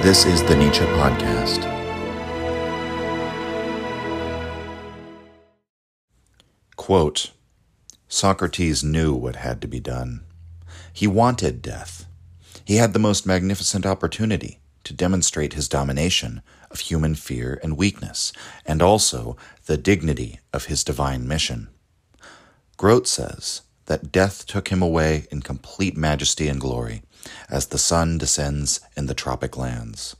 This is the Nietzsche Podcast. Quote Socrates knew what had to be done. He wanted death. He had the most magnificent opportunity to demonstrate his domination of human fear and weakness, and also the dignity of his divine mission. Grote says that death took him away in complete majesty and glory, as the sun descends in the tropic lands.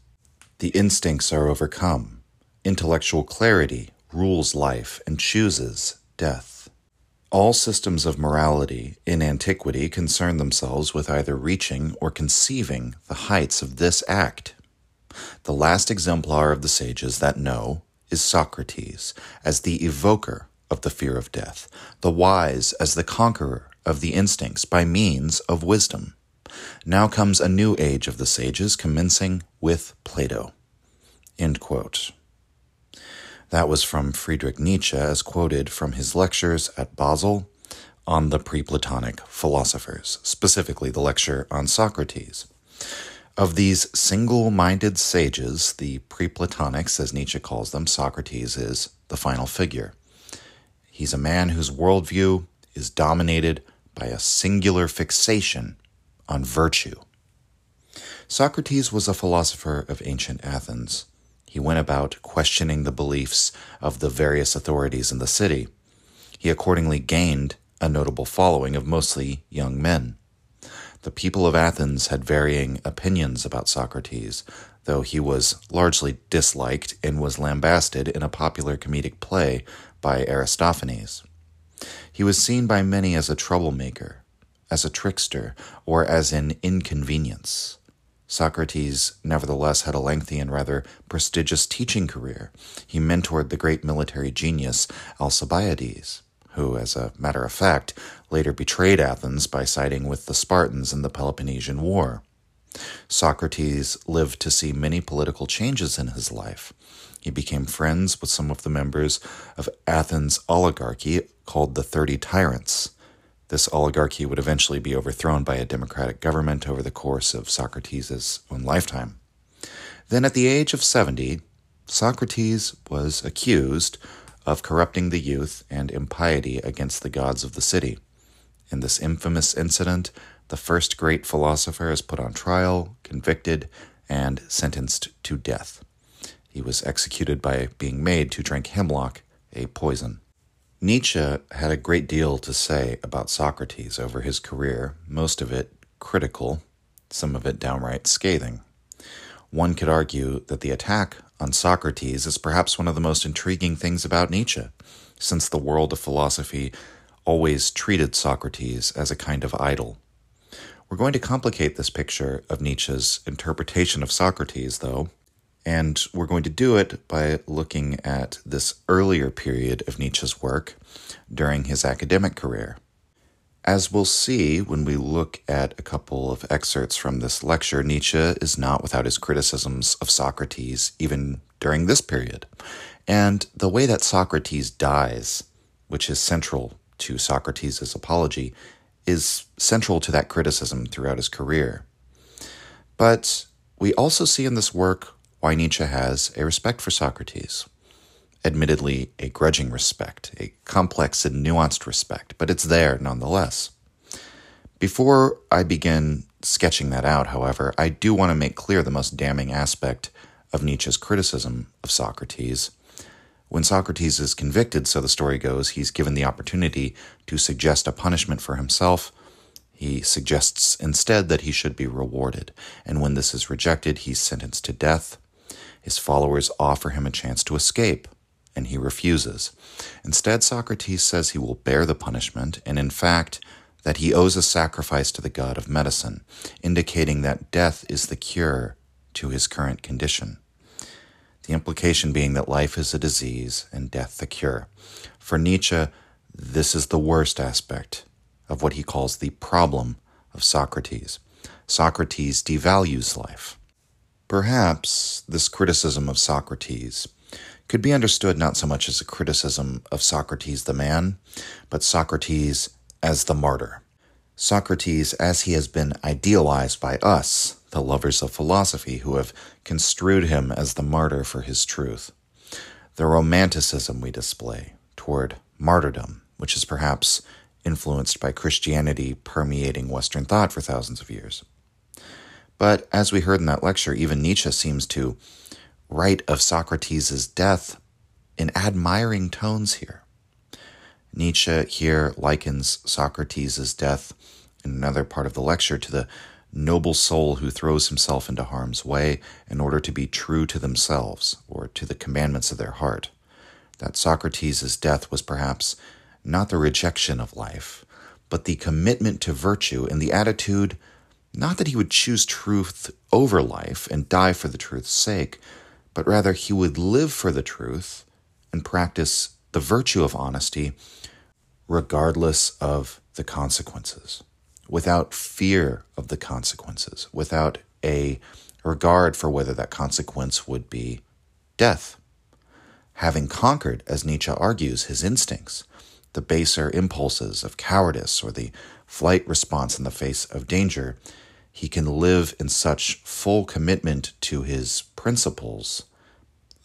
The instincts are overcome. Intellectual clarity rules life and chooses death. All systems of morality in antiquity concern themselves with either reaching or conceiving the heights of this act. The last exemplar of the sages that know is Socrates, as the evoker of the fear of death, the wise as the conqueror of the instincts by means of wisdom. Now comes a new age of the sages, commencing with Plato. That was from Friedrich Nietzsche, as quoted from his lectures at Basel on the pre Platonic philosophers, specifically the lecture on Socrates. Of these single minded sages, the pre Platonics, as Nietzsche calls them, Socrates is the final figure. He's a man whose worldview is dominated by a singular fixation on virtue. Socrates was a philosopher of ancient Athens. He went about questioning the beliefs of the various authorities in the city. He accordingly gained a notable following of mostly young men. The people of Athens had varying opinions about Socrates, though he was largely disliked and was lambasted in a popular comedic play by Aristophanes. He was seen by many as a troublemaker, as a trickster, or as an inconvenience. Socrates, nevertheless, had a lengthy and rather prestigious teaching career. He mentored the great military genius Alcibiades, who, as a matter of fact, later betrayed Athens by siding with the Spartans in the Peloponnesian War. Socrates lived to see many political changes in his life. He became friends with some of the members of Athens' oligarchy called the Thirty Tyrants. This oligarchy would eventually be overthrown by a democratic government over the course of Socrates' own lifetime. Then, at the age of 70, Socrates was accused of corrupting the youth and impiety against the gods of the city. In this infamous incident, the first great philosopher is put on trial, convicted, and sentenced to death. He was executed by being made to drink hemlock, a poison. Nietzsche had a great deal to say about Socrates over his career, most of it critical, some of it downright scathing. One could argue that the attack on Socrates is perhaps one of the most intriguing things about Nietzsche, since the world of philosophy always treated Socrates as a kind of idol. We're going to complicate this picture of Nietzsche's interpretation of Socrates, though, and we're going to do it by looking at this earlier period of Nietzsche's work during his academic career. As we'll see when we look at a couple of excerpts from this lecture, Nietzsche is not without his criticisms of Socrates even during this period. And the way that Socrates dies, which is central to Socrates' apology, is central to that criticism throughout his career. But we also see in this work why Nietzsche has a respect for Socrates. Admittedly, a grudging respect, a complex and nuanced respect, but it's there nonetheless. Before I begin sketching that out, however, I do want to make clear the most damning aspect of Nietzsche's criticism of Socrates. When Socrates is convicted, so the story goes, he's given the opportunity to suggest a punishment for himself. He suggests instead that he should be rewarded, and when this is rejected, he's sentenced to death. His followers offer him a chance to escape, and he refuses. Instead, Socrates says he will bear the punishment, and in fact, that he owes a sacrifice to the god of medicine, indicating that death is the cure to his current condition. The implication being that life is a disease and death the cure. For Nietzsche, this is the worst aspect of what he calls the problem of Socrates. Socrates devalues life. Perhaps this criticism of Socrates could be understood not so much as a criticism of Socrates the man, but Socrates as the martyr. Socrates as he has been idealized by us, the lovers of philosophy, who have construed him as the martyr for his truth. The romanticism we display toward martyrdom, which is perhaps influenced by Christianity permeating Western thought for thousands of years. But as we heard in that lecture, even Nietzsche seems to write of Socrates' death in admiring tones here. Nietzsche here likens Socrates' death in another part of the lecture to the noble soul who throws himself into harm's way in order to be true to themselves or to the commandments of their heart. That Socrates' death was perhaps not the rejection of life, but the commitment to virtue and the attitude not that he would choose truth over life and die for the truth's sake, but rather he would live for the truth and practice the virtue of honesty regardless of the consequences, without fear of the consequences, without a regard for whether that consequence would be death. Having conquered, as Nietzsche argues, his instincts, the baser impulses of cowardice or the flight response in the face of danger, he can live in such full commitment to his principles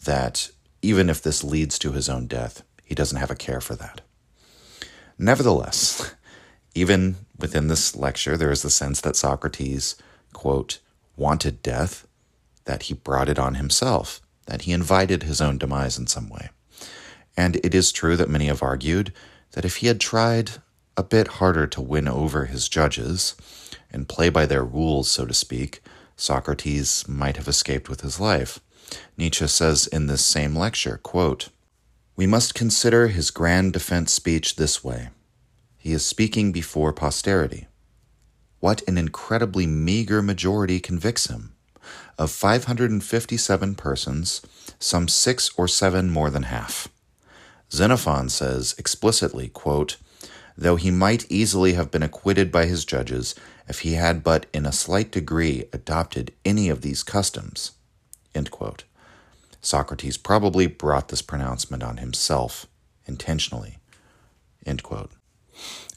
that even if this leads to his own death, he doesn't have a care for that. Nevertheless, even within this lecture, there is the sense that Socrates, quote, wanted death, that he brought it on himself, that he invited his own demise in some way. And it is true that many have argued that if he had tried a bit harder to win over his judges and play by their rules, so to speak, Socrates might have escaped with his life. Nietzsche says in this same lecture, quote, We must consider his grand defense speech this way. He is speaking before posterity. What an incredibly meager majority convicts him. Of 557 persons, some six or seven more than half. Xenophon says explicitly, quote, though he might easily have been acquitted by his judges if he had but in a slight degree adopted any of these customs. Socrates probably brought this pronouncement on himself intentionally.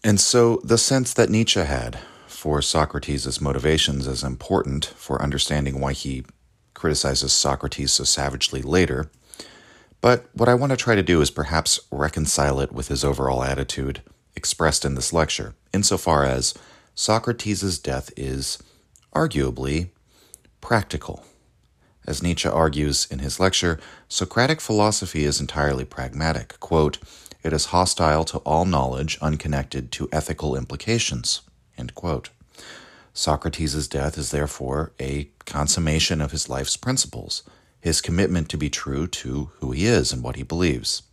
And so the sense that Nietzsche had for Socrates' motivations is important for understanding why he criticizes Socrates so savagely later but what I want to try to do is perhaps reconcile it with his overall attitude expressed in this lecture, insofar as Socrates' death is arguably practical. As Nietzsche argues in his lecture, Socratic philosophy is entirely pragmatic. Quote, it is hostile to all knowledge unconnected to ethical implications. Socrates' death is therefore a consummation of his life's principles his commitment to be true to who he is and what he believes.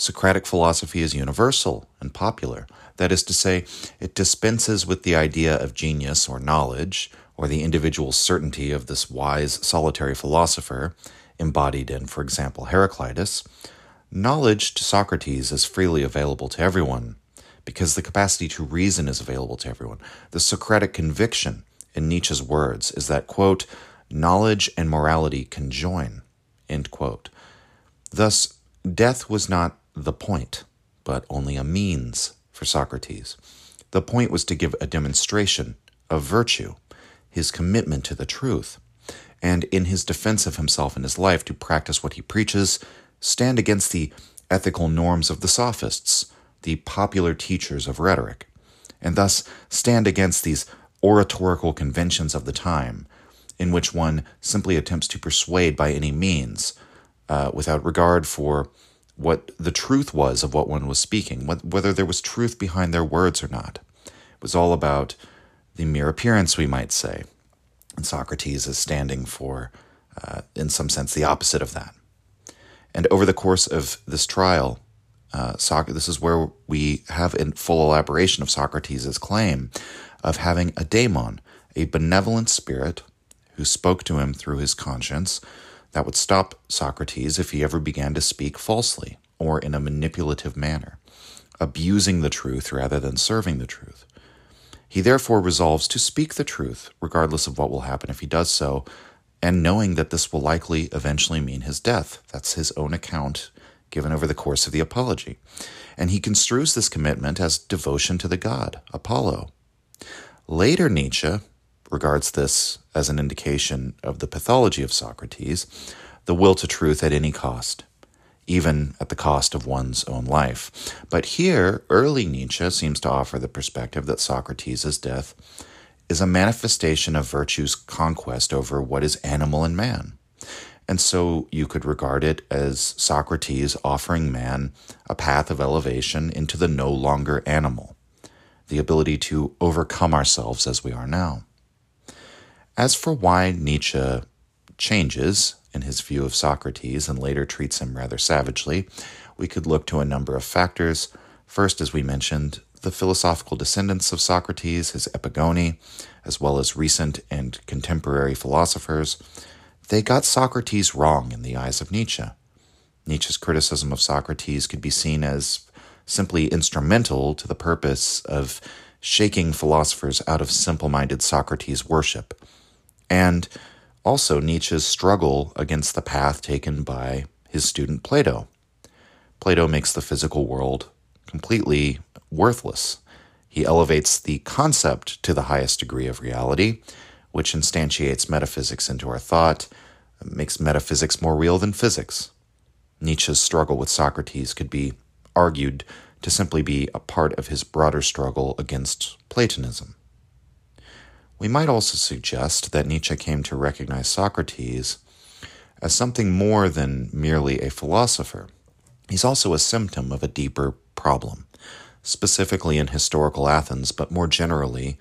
Socratic philosophy is universal and popular. That is to say, it dispenses with the idea of genius or knowledge, or the individual certainty of this wise, solitary philosopher, embodied in, for example, Heraclitus. Knowledge to Socrates is freely available to everyone, because the capacity to reason is available to everyone. The Socratic conviction, in Nietzsche's words, is that, quote, knowledge and morality conjoin. End quote. Thus, death was not the point, but only a means for Socrates. The point was to give a demonstration of virtue, his commitment to the truth, and in his defense of himself and his life to practice what he preaches, stand against the ethical norms of the sophists, the popular teachers of rhetoric, and thus stand against these oratorical conventions of the time in which one simply attempts to persuade by any means uh, without regard for what the truth was of what one was speaking, whether there was truth behind their words or not. It was all about the mere appearance, we might say. And Socrates is standing for, uh, in some sense, the opposite of that. And over the course of this trial, uh, this is where we have in full elaboration of Socrates' claim of having a daemon, a benevolent spirit who spoke to him through his conscience that would stop Socrates if he ever began to speak falsely or in a manipulative manner, abusing the truth rather than serving the truth. He therefore resolves to speak the truth, regardless of what will happen if he does so, and knowing that this will likely eventually mean his death. That's his own account given over the course of the apology. And he construes this commitment as devotion to the god, Apollo, Later Nietzsche regards this as an indication of the pathology of Socrates, the will to truth at any cost, even at the cost of one's own life. But here, early Nietzsche seems to offer the perspective that Socrates' death is a manifestation of virtue's conquest over what is animal in man. And so you could regard it as Socrates offering man a path of elevation into the no longer animal, the ability to overcome ourselves as we are now. As for why Nietzsche changes in his view of Socrates and later treats him rather savagely, we could look to a number of factors. First, as we mentioned, the philosophical descendants of Socrates, his epigoni, as well as recent and contemporary philosophers, they got Socrates wrong in the eyes of Nietzsche. Nietzsche's criticism of Socrates could be seen as simply instrumental to the purpose of shaking philosophers out of simple minded Socrates worship, and also Nietzsche's struggle against the path taken by his student Plato. Plato makes the physical world completely worthless. He elevates the concept to the highest degree of reality, which instantiates metaphysics into our thought, makes metaphysics more real than physics. Nietzsche's struggle with Socrates could be argued to simply be a part of his broader struggle against Platonism. We might also suggest that Nietzsche came to recognize Socrates as something more than merely a philosopher. He's also a symptom of a deeper problem, specifically in historical Athens, but more generally,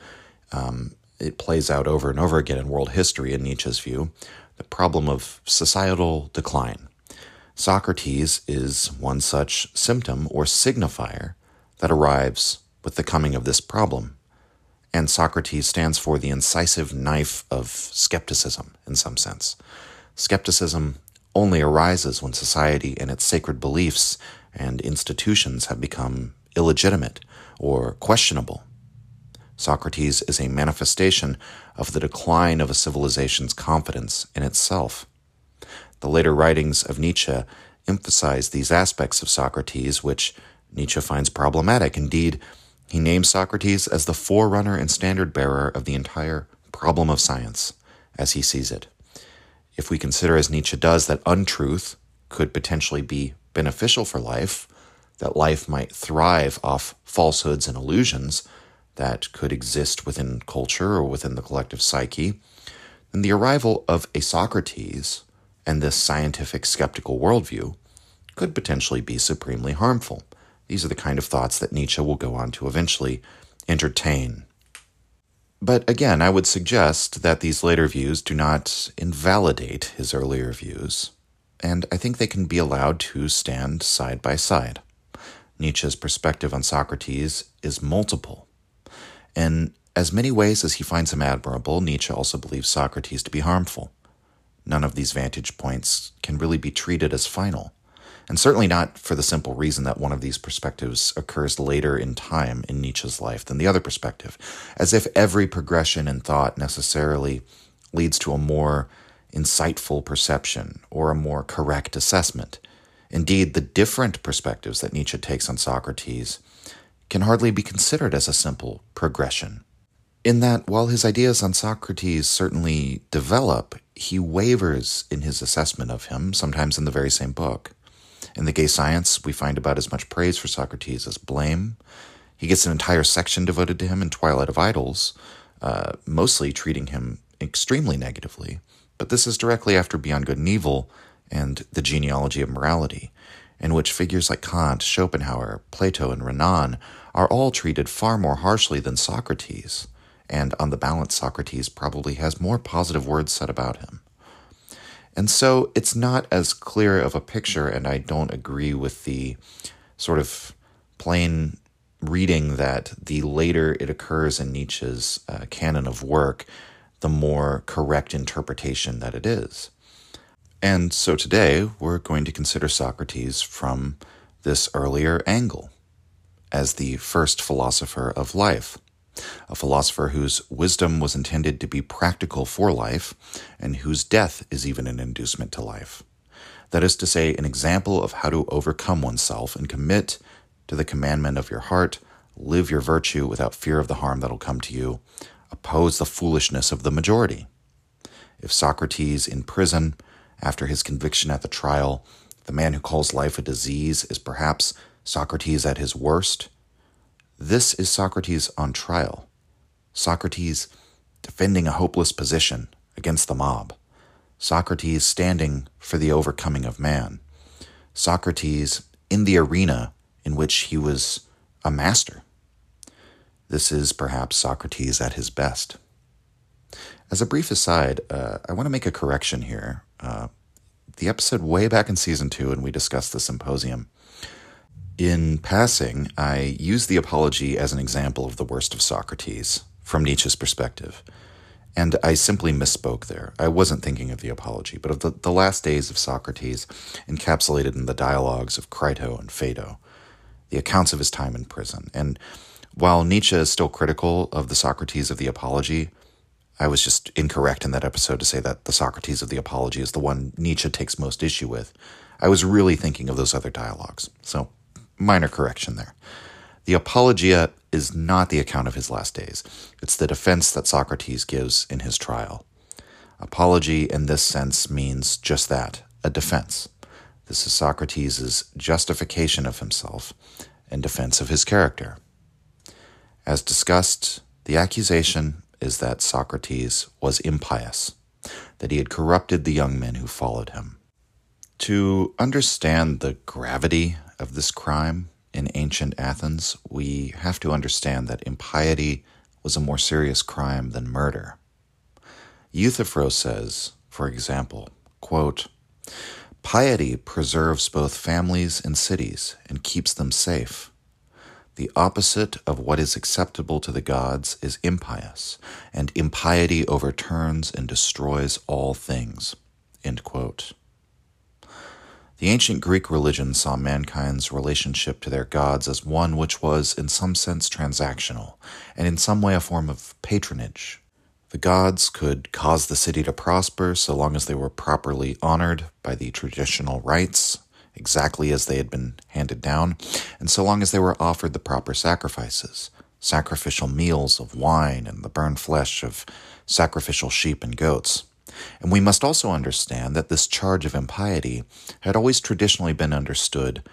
um, it plays out over and over again in world history, in Nietzsche's view, the problem of societal decline. Socrates is one such symptom or signifier that arrives with the coming of this problem and Socrates stands for the incisive knife of skepticism in some sense. Skepticism only arises when society and its sacred beliefs and institutions have become illegitimate or questionable. Socrates is a manifestation of the decline of a civilization's confidence in itself. The later writings of Nietzsche emphasize these aspects of Socrates, which Nietzsche finds problematic. Indeed, he names Socrates as the forerunner and standard bearer of the entire problem of science, as he sees it. If we consider, as Nietzsche does, that untruth could potentially be beneficial for life, that life might thrive off falsehoods and illusions that could exist within culture or within the collective psyche, then the arrival of a Socrates and this scientific skeptical worldview could potentially be supremely harmful. These are the kind of thoughts that Nietzsche will go on to eventually entertain. But again, I would suggest that these later views do not invalidate his earlier views, and I think they can be allowed to stand side by side. Nietzsche's perspective on Socrates is multiple. In as many ways as he finds him admirable, Nietzsche also believes Socrates to be harmful. None of these vantage points can really be treated as final and certainly not for the simple reason that one of these perspectives occurs later in time in Nietzsche's life than the other perspective, as if every progression in thought necessarily leads to a more insightful perception or a more correct assessment. Indeed, the different perspectives that Nietzsche takes on Socrates can hardly be considered as a simple progression. In that, while his ideas on Socrates certainly develop, he wavers in his assessment of him, sometimes in the very same book. In The Gay Science, we find about as much praise for Socrates as blame. He gets an entire section devoted to him in Twilight of Idols, uh, mostly treating him extremely negatively. But this is directly after Beyond Good and Evil and The Genealogy of Morality, in which figures like Kant, Schopenhauer, Plato, and Renan are all treated far more harshly than Socrates. And on the balance, Socrates probably has more positive words said about him. And so it's not as clear of a picture, and I don't agree with the sort of plain reading that the later it occurs in Nietzsche's uh, canon of work, the more correct interpretation that it is. And so today we're going to consider Socrates from this earlier angle as the first philosopher of life a philosopher whose wisdom was intended to be practical for life, and whose death is even an inducement to life. That is to say, an example of how to overcome oneself and commit to the commandment of your heart, live your virtue without fear of the harm that'll come to you, oppose the foolishness of the majority. If Socrates in prison, after his conviction at the trial, the man who calls life a disease is perhaps Socrates at his worst, this is Socrates on trial. Socrates defending a hopeless position against the mob. Socrates standing for the overcoming of man. Socrates in the arena in which he was a master. This is perhaps Socrates at his best. As a brief aside, uh, I want to make a correction here. Uh, the episode way back in season two, and we discussed the symposium. In passing, I use the apology as an example of the worst of Socrates from Nietzsche's perspective. And I simply misspoke there. I wasn't thinking of the apology, but of the, the last days of Socrates encapsulated in the dialogues of Crito and Phaedo, the accounts of his time in prison. And while Nietzsche is still critical of the Socrates of the apology, I was just incorrect in that episode to say that the Socrates of the apology is the one Nietzsche takes most issue with. I was really thinking of those other dialogues. So, minor correction there. The Apologia is not the account of his last days, it's the defense that Socrates gives in his trial. Apology in this sense means just that a defense. This is Socrates' justification of himself and defense of his character. As discussed, the accusation is that Socrates was impious, that he had corrupted the young men who followed him. To understand the gravity of this crime, in ancient Athens, we have to understand that impiety was a more serious crime than murder. Euthyphro says, for example, quote, Piety preserves both families and cities and keeps them safe. The opposite of what is acceptable to the gods is impious, and impiety overturns and destroys all things. End quote. The ancient Greek religion saw mankind's relationship to their gods as one which was, in some sense, transactional, and in some way a form of patronage. The gods could cause the city to prosper so long as they were properly honored by the traditional rites, exactly as they had been handed down, and so long as they were offered the proper sacrifices sacrificial meals of wine and the burned flesh of sacrificial sheep and goats. And we must also understand that this charge of impiety had always traditionally been understood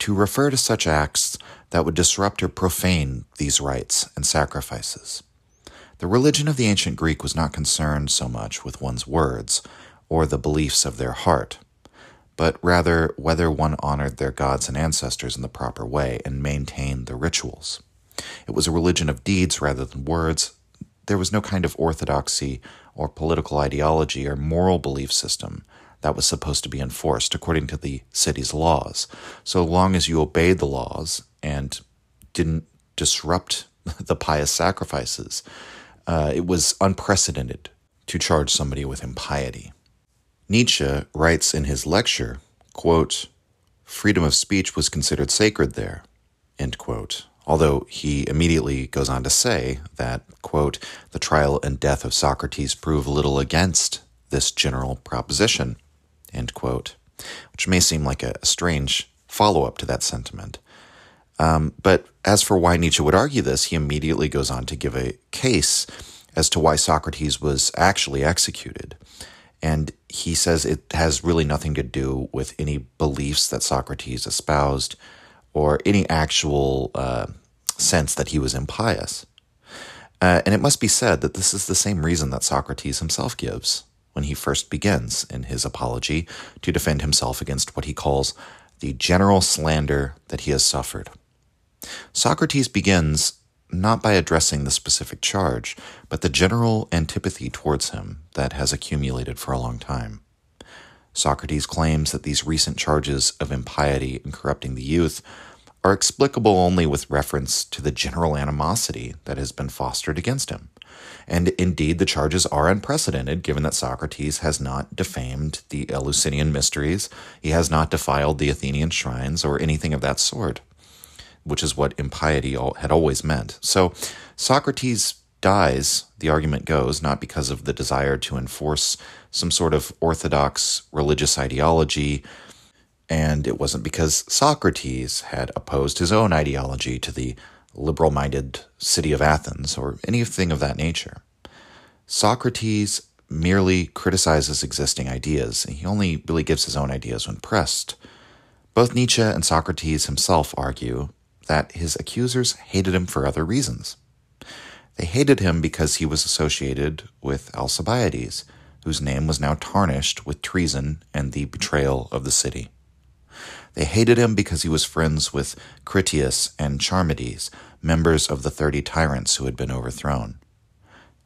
to refer to such acts that would disrupt or profane these rites and sacrifices. The religion of the ancient Greek was not concerned so much with one's words or the beliefs of their heart, but rather whether one honored their gods and ancestors in the proper way and maintained the rituals. It was a religion of deeds rather than words. There was no kind of orthodoxy or political ideology or moral belief system that was supposed to be enforced according to the city's laws. So long as you obeyed the laws and didn't disrupt the pious sacrifices, uh, it was unprecedented to charge somebody with impiety. Nietzsche writes in his lecture, quote, freedom of speech was considered sacred there, end quote although he immediately goes on to say that, quote, the trial and death of Socrates prove little against this general proposition, end quote, which may seem like a strange follow up to that sentiment. Um, but as for why Nietzsche would argue this, he immediately goes on to give a case as to why Socrates was actually executed. And he says it has really nothing to do with any beliefs that Socrates espoused or any actual uh, sense that he was impious. Uh, and it must be said that this is the same reason that Socrates himself gives when he first begins in his apology to defend himself against what he calls the general slander that he has suffered. Socrates begins not by addressing the specific charge, but the general antipathy towards him that has accumulated for a long time. Socrates claims that these recent charges of impiety and corrupting the youth are explicable only with reference to the general animosity that has been fostered against him. And indeed, the charges are unprecedented given that Socrates has not defamed the Eleusinian mysteries, he has not defiled the Athenian shrines, or anything of that sort, which is what impiety had always meant. So Socrates dies, the argument goes, not because of the desire to enforce some sort of orthodox religious ideology, and it wasn't because Socrates had opposed his own ideology to the liberal minded city of Athens or anything of that nature. Socrates merely criticizes existing ideas. He only really gives his own ideas when pressed. Both Nietzsche and Socrates himself argue that his accusers hated him for other reasons. They hated him because he was associated with Alcibiades, whose name was now tarnished with treason and the betrayal of the city. They hated him because he was friends with Critias and Charmides, members of the thirty tyrants who had been overthrown.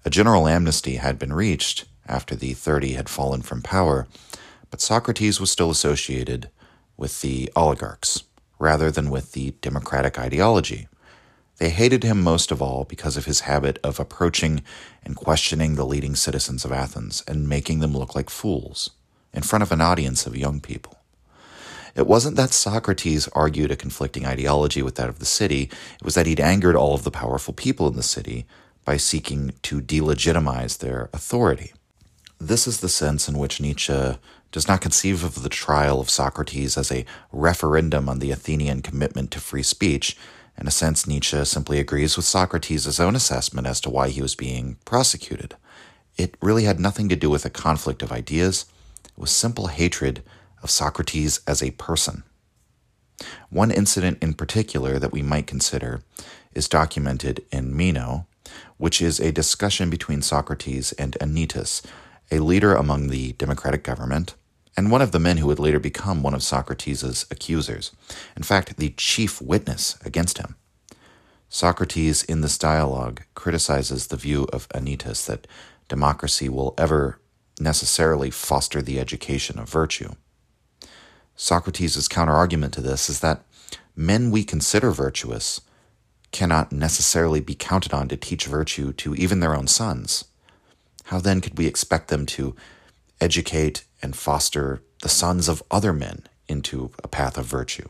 A general amnesty had been reached after the thirty had fallen from power, but Socrates was still associated with the oligarchs rather than with the democratic ideology. They hated him most of all because of his habit of approaching and questioning the leading citizens of Athens and making them look like fools in front of an audience of young people. It wasn't that Socrates argued a conflicting ideology with that of the city, it was that he'd angered all of the powerful people in the city by seeking to delegitimize their authority. This is the sense in which Nietzsche does not conceive of the trial of Socrates as a referendum on the Athenian commitment to free speech. In a sense, Nietzsche simply agrees with Socrates' own assessment as to why he was being prosecuted. It really had nothing to do with a conflict of ideas, it was simple hatred of Socrates as a person. One incident in particular that we might consider is documented in Meno, which is a discussion between Socrates and Anytus, a leader among the democratic government, and one of the men who would later become one of Socrates' accusers, in fact, the chief witness against him. Socrates, in this dialogue, criticizes the view of Anytus that democracy will ever necessarily foster the education of virtue. Socrates' counterargument to this is that men we consider virtuous cannot necessarily be counted on to teach virtue to even their own sons. How then could we expect them to educate and foster the sons of other men into a path of virtue?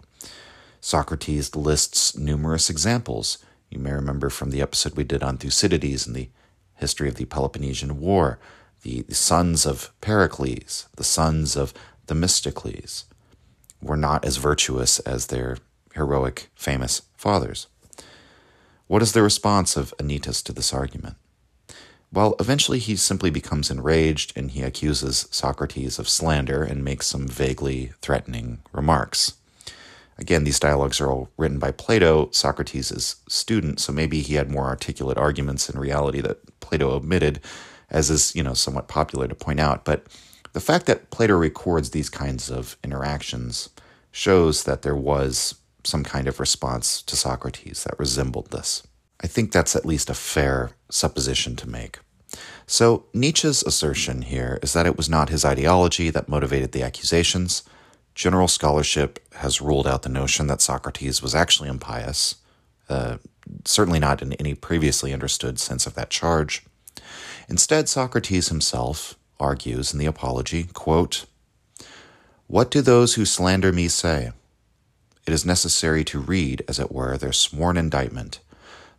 Socrates lists numerous examples. You may remember from the episode we did on Thucydides and the history of the Peloponnesian War, the, the sons of Pericles, the sons of Themistocles, were not as virtuous as their heroic, famous fathers. What is the response of Anytus to this argument? Well, eventually he simply becomes enraged and he accuses Socrates of slander and makes some vaguely threatening remarks. Again, these dialogues are all written by Plato, Socrates' student, so maybe he had more articulate arguments in reality that Plato omitted, as is, you know, somewhat popular to point out. But the fact that Plato records these kinds of interactions shows that there was some kind of response to Socrates that resembled this. I think that's at least a fair supposition to make. So, Nietzsche's assertion here is that it was not his ideology that motivated the accusations. General scholarship has ruled out the notion that Socrates was actually impious, uh, certainly not in any previously understood sense of that charge. Instead, Socrates himself, argues in the Apology, quote, What do those who slander me say? It is necessary to read, as it were, their sworn indictment.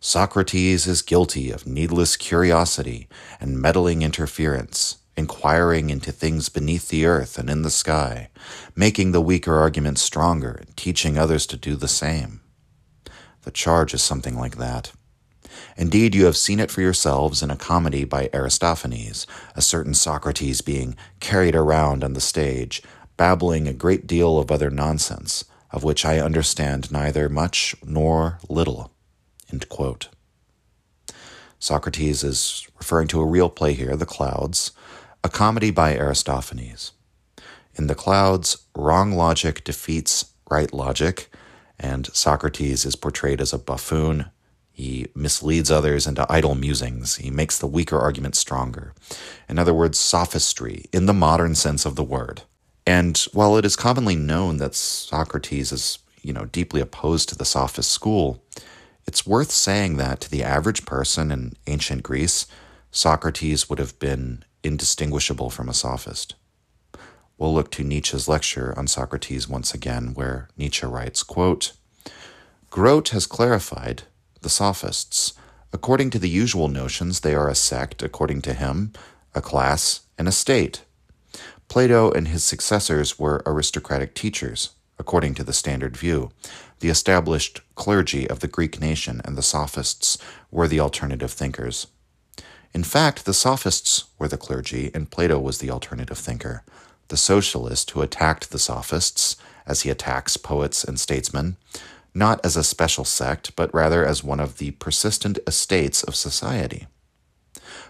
Socrates is guilty of needless curiosity and meddling interference, inquiring into things beneath the earth and in the sky, making the weaker argument stronger and teaching others to do the same. The charge is something like that. Indeed, you have seen it for yourselves in a comedy by Aristophanes, a certain Socrates being carried around on the stage, babbling a great deal of other nonsense, of which I understand neither much nor little. Socrates is referring to a real play here, The Clouds, a comedy by Aristophanes. In The Clouds, wrong logic defeats right logic, and Socrates is portrayed as a buffoon he misleads others into idle musings. He makes the weaker argument stronger. In other words, sophistry in the modern sense of the word. And while it is commonly known that Socrates is, you know, deeply opposed to the sophist school, it's worth saying that to the average person in ancient Greece, Socrates would have been indistinguishable from a sophist. We'll look to Nietzsche's lecture on Socrates once again, where Nietzsche writes, quote, Grote has clarified the Sophists. According to the usual notions, they are a sect, according to him, a class, and a state. Plato and his successors were aristocratic teachers, according to the standard view. The established clergy of the Greek nation and the sophists were the alternative thinkers. In fact, the sophists were the clergy, and Plato was the alternative thinker. The socialist who attacked the sophists, as he attacks poets and statesmen, not as a special sect, but rather as one of the persistent estates of society.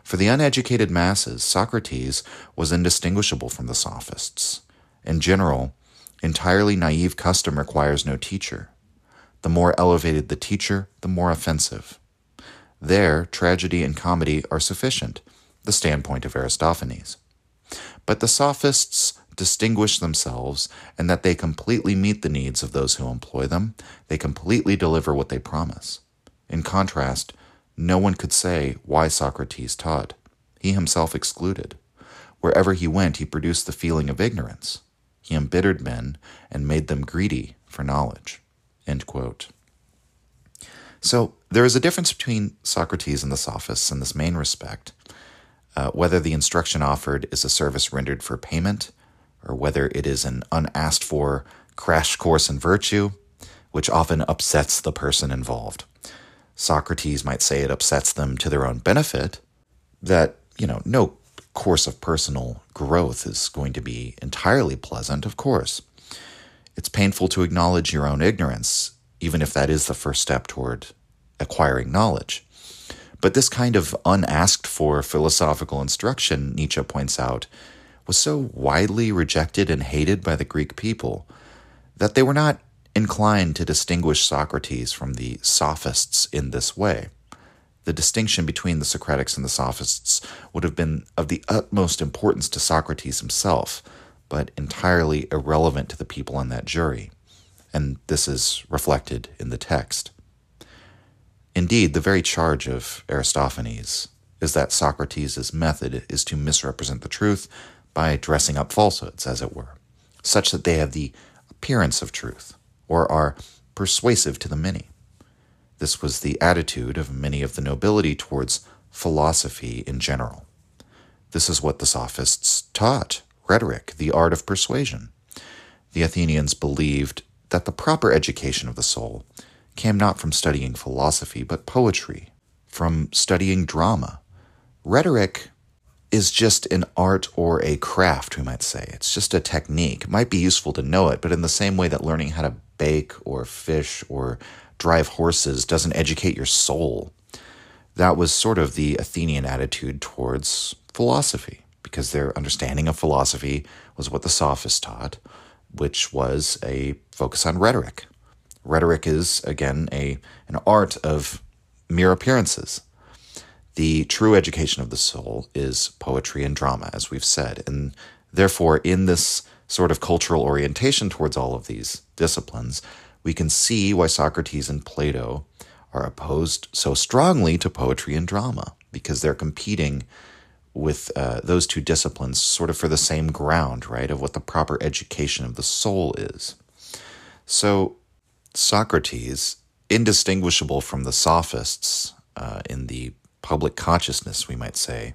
For the uneducated masses, Socrates was indistinguishable from the sophists. In general, entirely naive custom requires no teacher. The more elevated the teacher, the more offensive. There, tragedy and comedy are sufficient, the standpoint of Aristophanes. But the sophists distinguish themselves in that they completely meet the needs of those who employ them, they completely deliver what they promise. In contrast, no one could say why Socrates taught, he himself excluded. Wherever he went, he produced the feeling of ignorance. He embittered men and made them greedy for knowledge. So there is a difference between Socrates and the sophists in this main respect. Uh, whether the instruction offered is a service rendered for payment, or whether it is an unasked for crash course in virtue, which often upsets the person involved. Socrates might say it upsets them to their own benefit, that, you know, no course of personal growth is going to be entirely pleasant, of course. It's painful to acknowledge your own ignorance, even if that is the first step toward acquiring knowledge. But this kind of unasked for philosophical instruction, Nietzsche points out, was so widely rejected and hated by the Greek people that they were not inclined to distinguish Socrates from the sophists in this way. The distinction between the Socratics and the sophists would have been of the utmost importance to Socrates himself, but entirely irrelevant to the people on that jury. And this is reflected in the text. Indeed, the very charge of Aristophanes is that Socrates' method is to misrepresent the truth by dressing up falsehoods, as it were, such that they have the appearance of truth or are persuasive to the many. This was the attitude of many of the nobility towards philosophy in general. This is what the sophists taught rhetoric, the art of persuasion. The Athenians believed that the proper education of the soul came not from studying philosophy, but poetry, from studying drama. Rhetoric is just an art or a craft, we might say. It's just a technique. It might be useful to know it, but in the same way that learning how to bake or fish or drive horses doesn't educate your soul, that was sort of the Athenian attitude towards philosophy, because their understanding of philosophy was what the sophists taught, which was a focus on rhetoric. Rhetoric is, again, a, an art of mere appearances the true education of the soul is poetry and drama, as we've said. And therefore, in this sort of cultural orientation towards all of these disciplines, we can see why Socrates and Plato are opposed so strongly to poetry and drama, because they're competing with uh, those two disciplines sort of for the same ground, right, of what the proper education of the soul is. So, Socrates, indistinguishable from the sophists uh, in the public consciousness, we might say,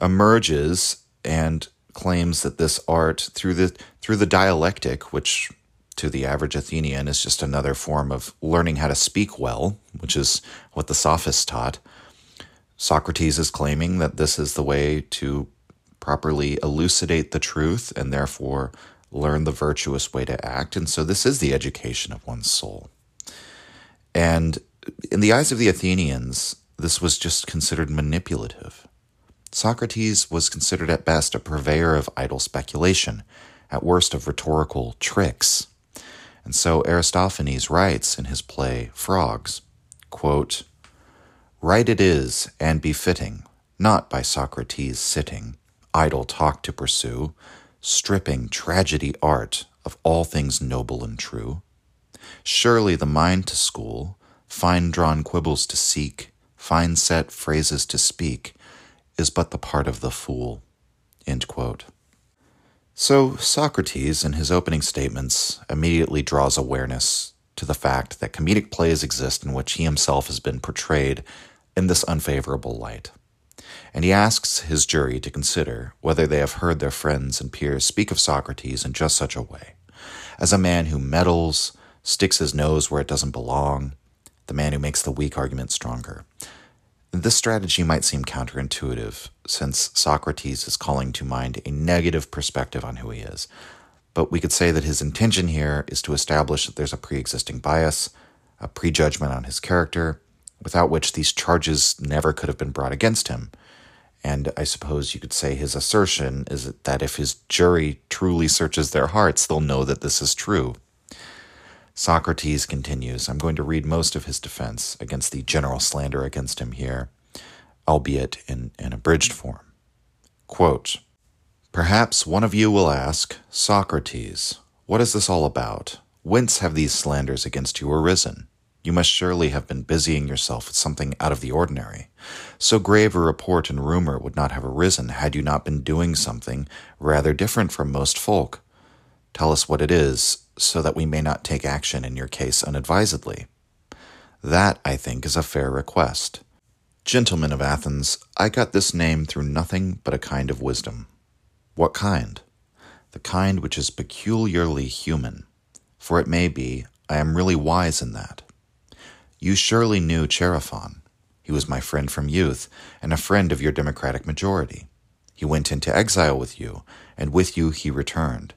emerges and claims that this art through the through the dialectic, which to the average Athenian is just another form of learning how to speak well, which is what the sophists taught. Socrates is claiming that this is the way to properly elucidate the truth and therefore learn the virtuous way to act. And so this is the education of one's soul. And in the eyes of the Athenians, this was just considered manipulative. Socrates was considered at best a purveyor of idle speculation, at worst of rhetorical tricks. And so Aristophanes writes in his play Frogs, quote, Right it is, and befitting, not by Socrates sitting, idle talk to pursue, stripping tragedy art of all things noble and true. Surely the mind to school, fine drawn quibbles to seek, fine set phrases to speak, is but the part of the fool. So, Socrates, in his opening statements, immediately draws awareness to the fact that comedic plays exist in which he himself has been portrayed in this unfavorable light. And he asks his jury to consider whether they have heard their friends and peers speak of Socrates in just such a way. as a man who meddles, sticks his nose where it doesn't belong, the man who makes the weak argument stronger. This strategy might seem counterintuitive, since Socrates is calling to mind a negative perspective on who he is. But we could say that his intention here is to establish that there's a pre existing bias, a prejudgment on his character, without which these charges never could have been brought against him. And I suppose you could say his assertion is that if his jury truly searches their hearts, they'll know that this is true. Socrates continues. I'm going to read most of his defense against the general slander against him here, albeit in an abridged form. Quote Perhaps one of you will ask, Socrates, what is this all about? Whence have these slanders against you arisen? You must surely have been busying yourself with something out of the ordinary. So grave a report and rumor would not have arisen had you not been doing something rather different from most folk. Tell us what it is, so that we may not take action in your case unadvisedly. That, I think, is a fair request. Gentlemen of Athens, I got this name through nothing but a kind of wisdom. What kind? The kind which is peculiarly human, for it may be I am really wise in that. You surely knew Chaerephon. He was my friend from youth, and a friend of your democratic majority. He went into exile with you, and with you he returned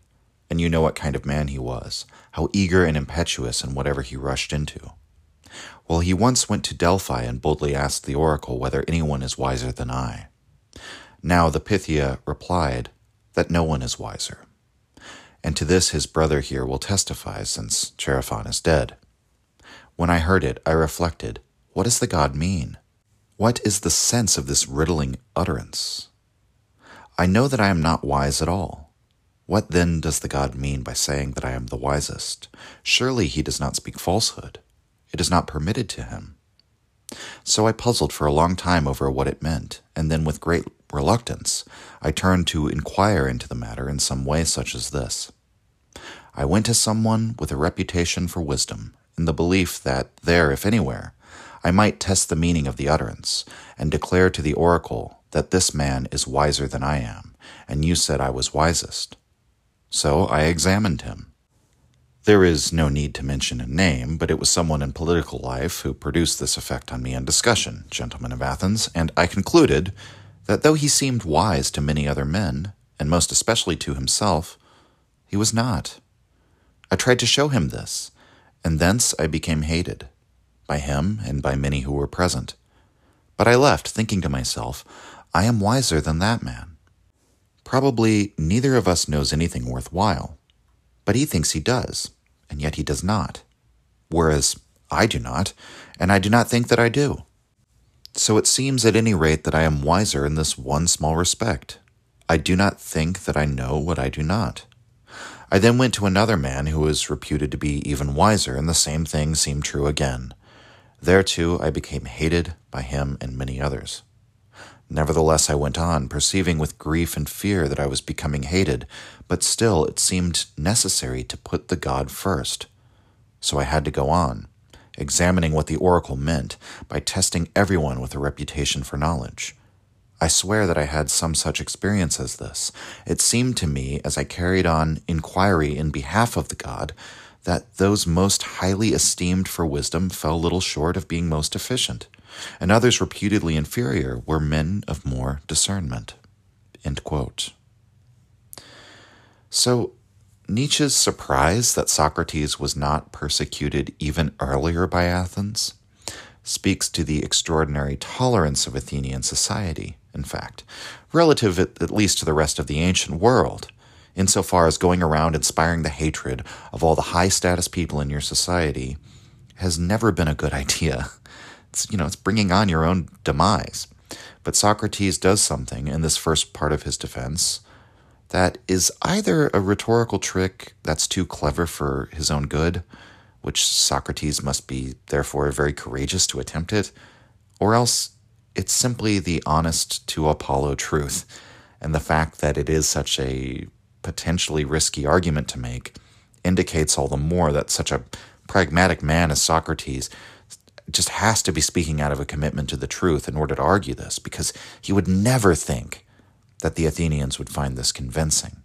and you know what kind of man he was, how eager and impetuous in whatever he rushed into. Well, he once went to Delphi and boldly asked the oracle whether anyone is wiser than I. Now the Pythia replied that no one is wiser. And to this his brother here will testify, since Chaerephon is dead. When I heard it, I reflected, what does the god mean? What is the sense of this riddling utterance? I know that I am not wise at all. What then does the God mean by saying that I am the wisest? Surely he does not speak falsehood. It is not permitted to him. So I puzzled for a long time over what it meant, and then with great reluctance, I turned to inquire into the matter in some way such as this. I went to someone with a reputation for wisdom, in the belief that there, if anywhere, I might test the meaning of the utterance, and declare to the oracle that this man is wiser than I am, and you said I was wisest. So I examined him. There is no need to mention a name, but it was someone in political life who produced this effect on me in discussion, gentlemen of Athens, and I concluded that though he seemed wise to many other men, and most especially to himself, he was not. I tried to show him this, and thence I became hated, by him and by many who were present. But I left, thinking to myself, I am wiser than that man. Probably neither of us knows anything worthwhile, but he thinks he does, and yet he does not. Whereas I do not, and I do not think that I do. So it seems at any rate that I am wiser in this one small respect. I do not think that I know what I do not. I then went to another man who was reputed to be even wiser, and the same thing seemed true again. There too I became hated by him and many others. Nevertheless, I went on, perceiving with grief and fear that I was becoming hated, but still it seemed necessary to put the god first. So I had to go on, examining what the oracle meant by testing everyone with a reputation for knowledge. I swear that I had some such experience as this. It seemed to me, as I carried on inquiry in behalf of the god, that those most highly esteemed for wisdom fell little short of being most efficient and others reputedly inferior were men of more discernment. So, Nietzsche's surprise that Socrates was not persecuted even earlier by Athens speaks to the extraordinary tolerance of Athenian society, in fact, relative at, least to the rest of the ancient world, insofar as going around inspiring the hatred of all the high status people in your society has never been a good idea. It's, you know, it's bringing on your own demise. But Socrates does something in this first part of his defense that is either a rhetorical trick that's too clever for his own good, which Socrates must be therefore very courageous to attempt it, or else it's simply the honest to Apollo truth, and the fact that it is such a potentially risky argument to make indicates all the more that such a pragmatic man as Socrates just has to be speaking out of a commitment to the truth in order to argue this, because he would never think that the Athenians would find this convincing.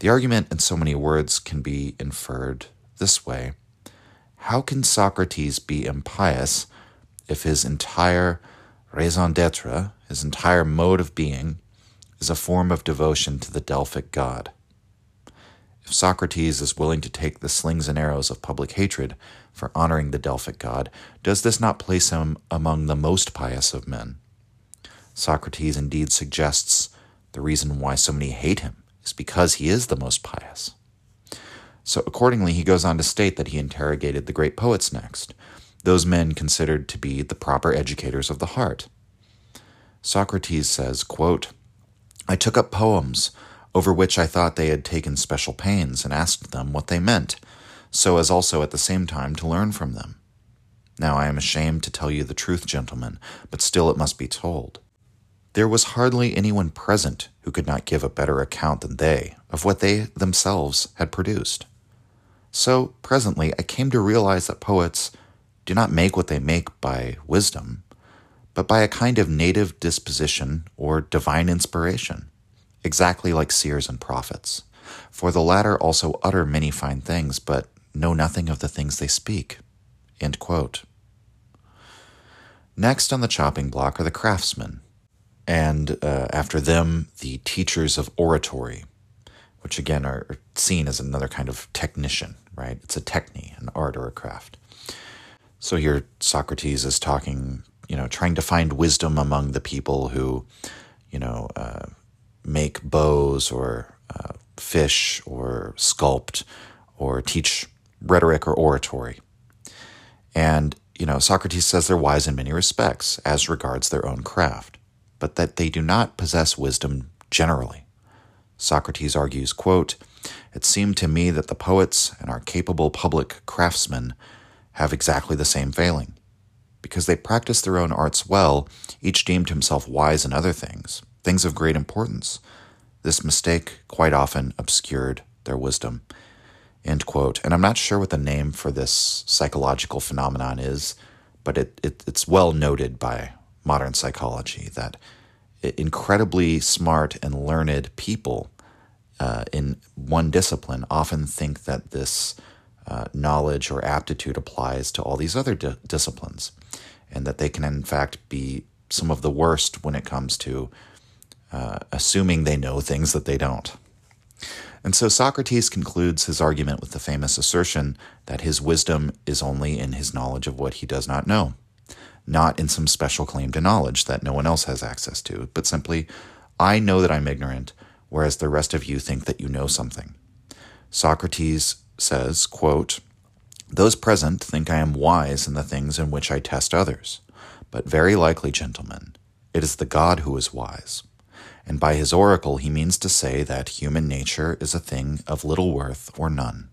The argument in so many words can be inferred this way How can Socrates be impious if his entire raison d'etre, his entire mode of being, is a form of devotion to the Delphic god? If Socrates is willing to take the slings and arrows of public hatred for honoring the Delphic god, does this not place him among the most pious of men? Socrates indeed suggests the reason why so many hate him is because he is the most pious. So, accordingly, he goes on to state that he interrogated the great poets next, those men considered to be the proper educators of the heart. Socrates says, quote, I took up poems over which I thought they had taken special pains, and asked them what they meant, so as also at the same time to learn from them. Now I am ashamed to tell you the truth, gentlemen, but still it must be told. There was hardly anyone present who could not give a better account than they of what they themselves had produced. So, presently, I came to realize that poets do not make what they make by wisdom, but by a kind of native disposition or divine inspiration exactly like seers and prophets. For the latter also utter many fine things, but know nothing of the things they speak. Next on the chopping block are the craftsmen, and uh, after them, the teachers of oratory, which again are seen as another kind of technician, right? It's a techne, an art or a craft. So here Socrates is talking, you know, trying to find wisdom among the people who, you know, uh, make bows or uh, fish or sculpt or teach rhetoric or oratory. And, you know, Socrates says they're wise in many respects as regards their own craft, but that they do not possess wisdom generally. Socrates argues, quote, It seemed to me that the poets and our capable public craftsmen have exactly the same failing. Because they practiced their own arts well, each deemed himself wise in other things, things of great importance. This mistake quite often obscured their wisdom. End quote. And I'm not sure what the name for this psychological phenomenon is, but it, it it's well noted by modern psychology that incredibly smart and learned people uh, in one discipline often think that this uh, knowledge or aptitude applies to all these other di- disciplines, and that they can, in fact, be some of the worst when it comes to uh, assuming they know things that they don't. And so Socrates concludes his argument with the famous assertion that his wisdom is only in his knowledge of what he does not know, not in some special claim to knowledge that no one else has access to, but simply, I know that I'm ignorant, whereas the rest of you think that you know something. Socrates says, quote, Those present think I am wise in the things in which I test others, but very likely, gentlemen, it is the God who is wise and by his oracle he means to say that human nature is a thing of little worth or none.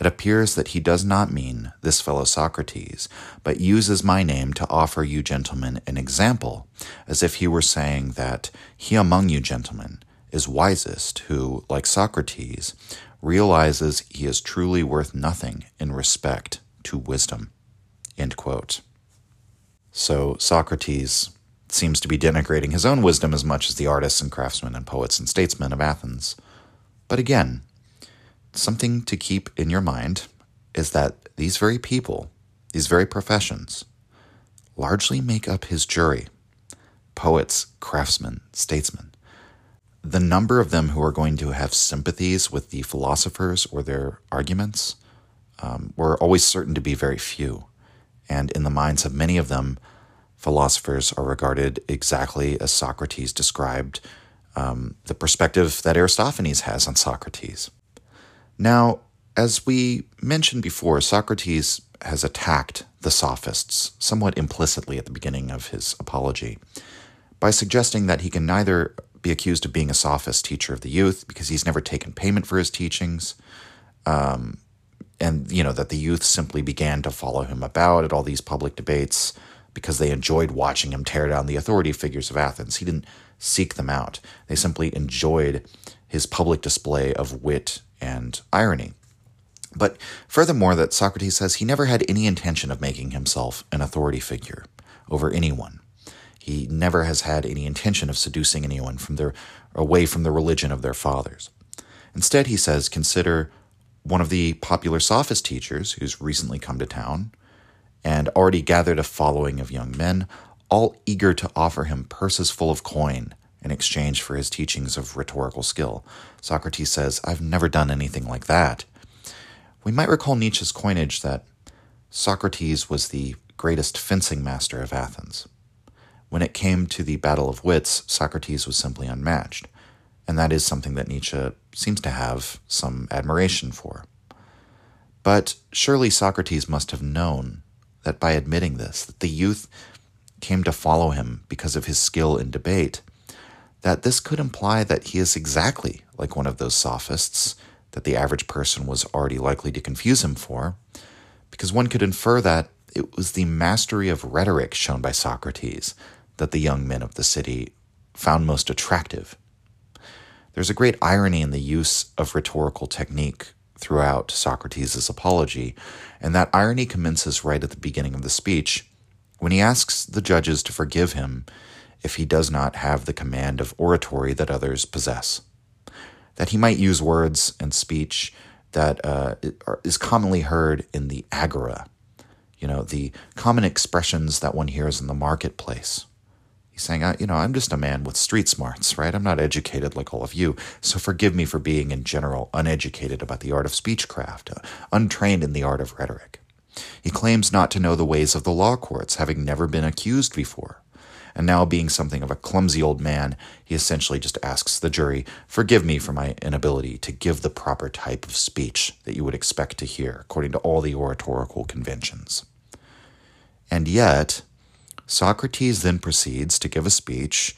It appears that he does not mean this fellow Socrates, but uses my name to offer you gentlemen an example, as if he were saying that he among you gentlemen is wisest who, like Socrates, realizes he is truly worth nothing in respect to wisdom. So Socrates seems to be denigrating his own wisdom as much as the artists and craftsmen and poets and statesmen of Athens. But again, something to keep in your mind is that these very people, these very professions, largely make up his jury poets, craftsmen, statesmen. The number of them who are going to have sympathies with the philosophers or their arguments um, were always certain to be very few. And in the minds of many of them, philosophers are regarded exactly as Socrates described um, the perspective that Aristophanes has on Socrates. Now, as we mentioned before, Socrates has attacked the sophists somewhat implicitly at the beginning of his apology by suggesting that he can neither be accused of being a sophist teacher of the youth because he's never taken payment for his teachings, um, and you know that the youth simply began to follow him about at all these public debates because they enjoyed watching him tear down the authority figures of Athens. He didn't seek them out, they simply enjoyed his public display of wit and irony. But furthermore, that Socrates says he never had any intention of making himself an authority figure over anyone. He never has had any intention of seducing anyone from their away from the religion of their fathers. Instead, he says, consider one of the popular sophist teachers who's recently come to town and already gathered a following of young men, all eager to offer him purses full of coin in exchange for his teachings of rhetorical skill. Socrates says, I've never done anything like that. We might recall Nietzsche's coinage that Socrates was the greatest fencing master of Athens. When it came to the battle of wits, Socrates was simply unmatched, and that is something that Nietzsche seems to have some admiration for. But surely Socrates must have known that by admitting this, that the youth came to follow him because of his skill in debate, that this could imply that he is exactly like one of those sophists that the average person was already likely to confuse him for, because one could infer that it was the mastery of rhetoric shown by Socrates that the young men of the city found most attractive. There's a great irony in the use of rhetorical technique throughout Socrates' apology, and that irony commences right at the beginning of the speech when he asks the judges to forgive him if he does not have the command of oratory that others possess. That he might use words and speech that uh, is commonly heard in the agora, you know, the common expressions that one hears in the marketplace. He's saying, you know, I'm just a man with street smarts, right? I'm not educated like all of you, so forgive me for being in general uneducated about the art of speechcraft, uh, untrained in the art of rhetoric. He claims not to know the ways of the law courts, having never been accused before. And now, being something of a clumsy old man, he essentially just asks the jury, Forgive me for my inability to give the proper type of speech that you would expect to hear, according to all the oratorical conventions. And yet, Socrates then proceeds to give a speech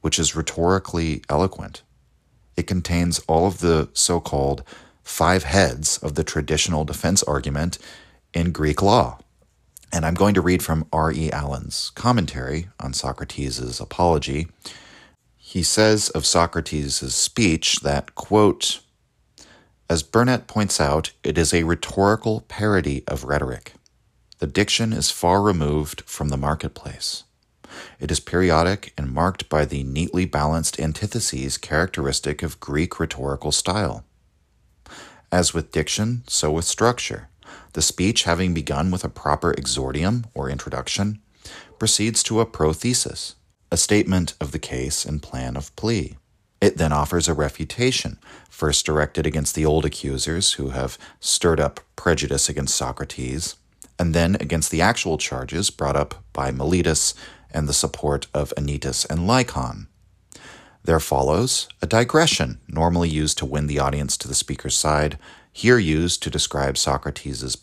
which is rhetorically eloquent. It contains all of the so called five heads of the traditional defense argument in Greek law. And I'm going to read from R.E. Allen's commentary on Socrates' apology. He says of Socrates' speech that, quote, as Burnet points out, it is a rhetorical parody of rhetoric. The diction is far removed from the marketplace. It is periodic and marked by the neatly balanced antitheses characteristic of Greek rhetorical style. As with diction, so with structure. The speech, having begun with a proper exordium or introduction, proceeds to a prothesis, a statement of the case and plan of plea. It then offers a refutation, first directed against the old accusers who have stirred up prejudice against Socrates, and then against the actual charges brought up by Meletus and the support of Anytus and Lycon. There follows a digression, normally used to win the audience to the speaker's side, here used to describe Socrates'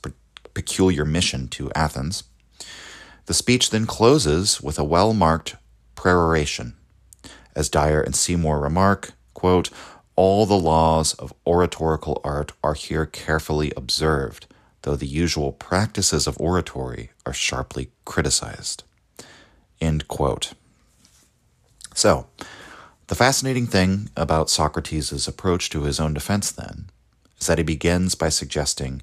peculiar mission to Athens. The speech then closes with a well marked peroration. As Dyer and Seymour remark, quote, all the laws of oratorical art are here carefully observed, though the usual practices of oratory are sharply criticized. End quote. So, the fascinating thing about Socrates' approach to his own defense, then, is that he begins by suggesting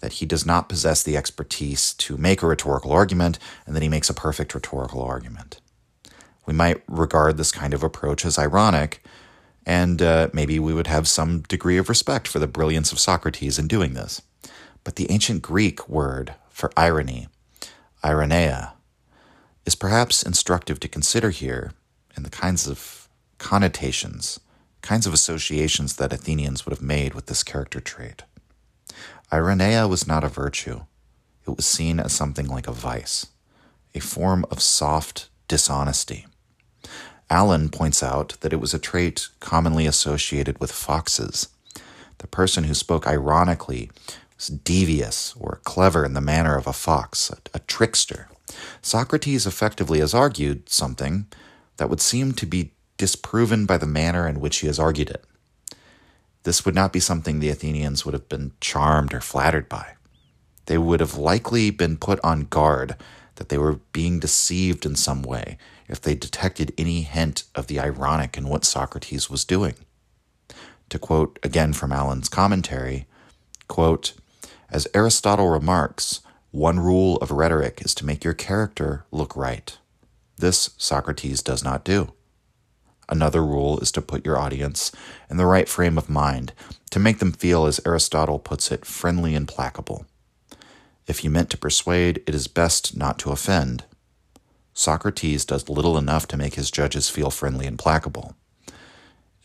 that he does not possess the expertise to make a rhetorical argument, and that he makes a perfect rhetorical argument. We might regard this kind of approach as ironic, and uh, maybe we would have some degree of respect for the brilliance of Socrates in doing this. But the ancient Greek word for irony, ironia, is perhaps instructive to consider here in the kinds of connotations kinds of associations that Athenians would have made with this character trait. Ironeia was not a virtue, it was seen as something like a vice, a form of soft dishonesty. Allen points out that it was a trait commonly associated with foxes. The person who spoke ironically was devious or clever in the manner of a fox, a, a trickster. Socrates effectively has argued something that would seem to be disproven by the manner in which he has argued it. This would not be something the Athenians would have been charmed or flattered by. They would have likely been put on guard that they were being deceived in some way if they detected any hint of the ironic in what Socrates was doing. To quote again from Allen's commentary, quote, as Aristotle remarks, one rule of rhetoric is to make your character look right. This Socrates does not do. Another rule is to put your audience in the right frame of mind, to make them feel, as Aristotle puts it, friendly and placable. If you meant to persuade, it is best not to offend. Socrates does little enough to make his judges feel friendly and placable.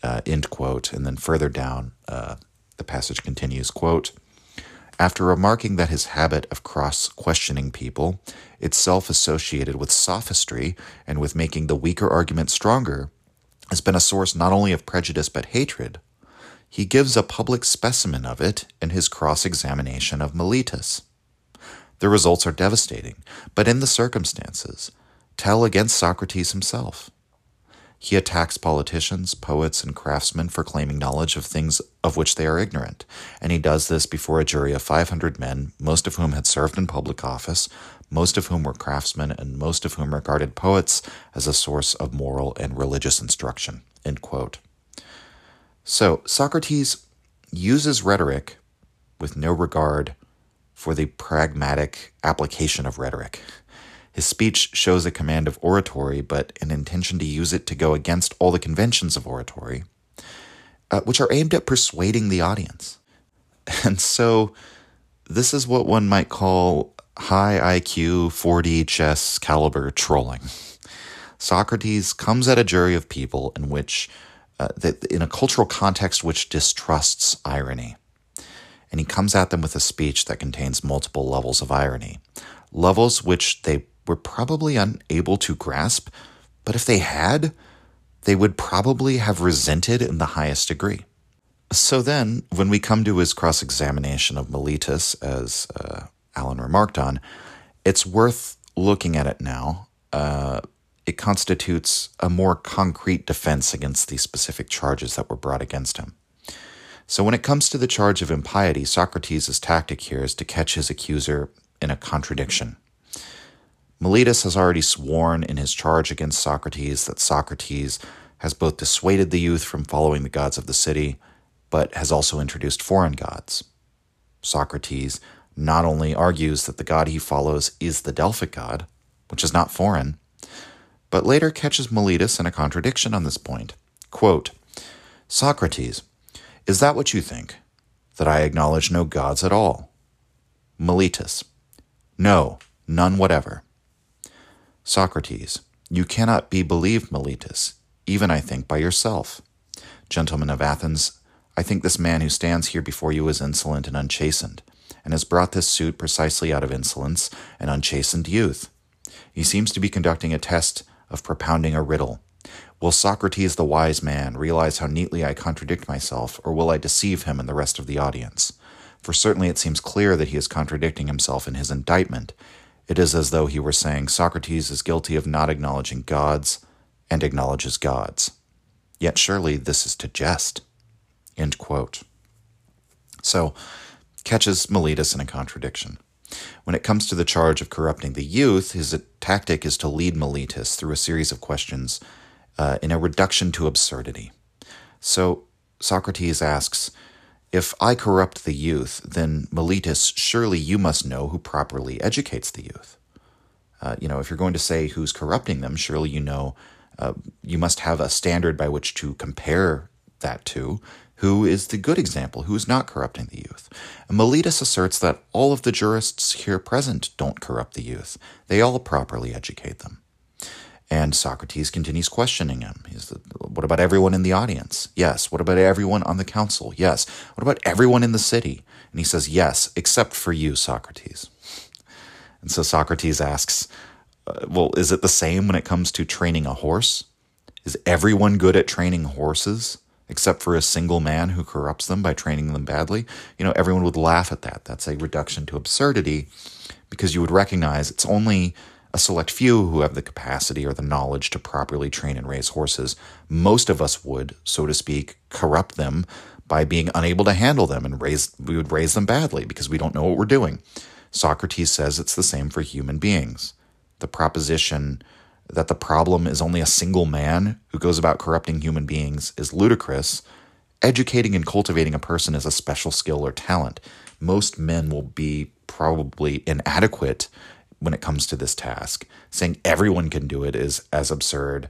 Uh, end quote. And then further down, uh, the passage continues, quote, after remarking that his habit of cross questioning people, itself associated with sophistry and with making the weaker argument stronger, has been a source not only of prejudice but hatred, he gives a public specimen of it in his cross examination of Meletus. The results are devastating, but in the circumstances, tell against Socrates himself. He attacks politicians, poets, and craftsmen for claiming knowledge of things of which they are ignorant, and he does this before a jury of 500 men, most of whom had served in public office, most of whom were craftsmen, and most of whom regarded poets as a source of moral and religious instruction. So, Socrates uses rhetoric with no regard for the pragmatic application of rhetoric. His speech shows a command of oratory, but an intention to use it to go against all the conventions of oratory, uh, which are aimed at persuading the audience. And so, this is what one might call high IQ 4D chess caliber trolling. Socrates comes at a jury of people in which, uh, that in a cultural context which distrusts irony. And he comes at them with a speech that contains multiple levels of irony, levels which they were probably unable to grasp, but if they had, they would probably have resented in the highest degree. So then, when we come to his cross examination of Meletus, as uh, Allen remarked on, it's worth looking at it now. Uh, it constitutes a more concrete defense against the specific charges that were brought against him. So, when it comes to the charge of impiety, Socrates' tactic here is to catch his accuser in a contradiction. Meletus has already sworn in his charge against Socrates that Socrates has both dissuaded the youth from following the gods of the city, but has also introduced foreign gods. Socrates not only argues that the god he follows is the Delphic god, which is not foreign, but later catches Meletus in a contradiction on this point. Quote, Socrates, is that what you think? That I acknowledge no gods at all? Meletus, no, none whatever. Socrates, you cannot be believed, Meletus, even I think by yourself. Gentlemen of Athens, I think this man who stands here before you is insolent and unchastened, and has brought this suit precisely out of insolence and unchastened youth. He seems to be conducting a test of propounding a riddle. Will Socrates, the wise man, realize how neatly I contradict myself, or will I deceive him and the rest of the audience? For certainly it seems clear that he is contradicting himself in his indictment, it is as though he were saying Socrates is guilty of not acknowledging gods and acknowledges gods. Yet surely this is to jest. So, catches Meletus in a contradiction. When it comes to the charge of corrupting the youth, his tactic is to lead Meletus through a series of questions uh, in a reduction to absurdity. So, Socrates asks, if I corrupt the youth, then Meletus, surely you must know who properly educates the youth. Uh, you know, if you're going to say who's corrupting them, surely you know uh, you must have a standard by which to compare that to. Who is the good example? Who is not corrupting the youth? And Meletus asserts that all of the jurists here present don't corrupt the youth. They all properly educate them. And Socrates continues questioning him. He's the, what about everyone in the audience? Yes. What about everyone on the council? Yes. What about everyone in the city? And he says, Yes, except for you, Socrates. And so Socrates asks, uh, Well, is it the same when it comes to training a horse? Is everyone good at training horses except for a single man who corrupts them by training them badly? You know, everyone would laugh at that. That's a reduction to absurdity because you would recognize it's only a select few who have the capacity or the knowledge to properly train and raise horses. Most of us would, so to speak, corrupt them by being unable to handle them and raise we would raise them badly because we don't know what we're doing. Socrates says it's the same for human beings. The proposition that the problem is only a single man who goes about corrupting human beings is ludicrous. Educating and cultivating a person is a special skill or talent. Most men will be probably inadequate when it comes to this task. Saying everyone can do it is as absurd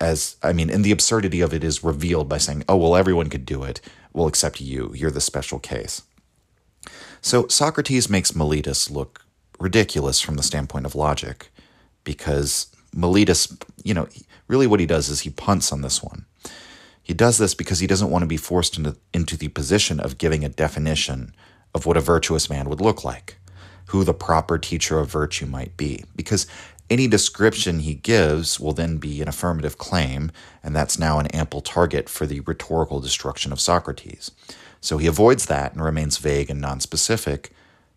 as I mean, and the absurdity of it is revealed by saying, "Oh, well, everyone could do it. Well, except you. You're the special case." So Socrates makes Meletus look ridiculous from the standpoint of logic, because Meletus, you know, really what he does is he punts on this one. He does this because he doesn't want to be forced into, into the position of giving a definition of what a virtuous man would look like, who the proper teacher of virtue might be, because any description he gives will then be an affirmative claim, and that's now an ample target for the rhetorical destruction of Socrates. So he avoids that and remains vague and nonspecific,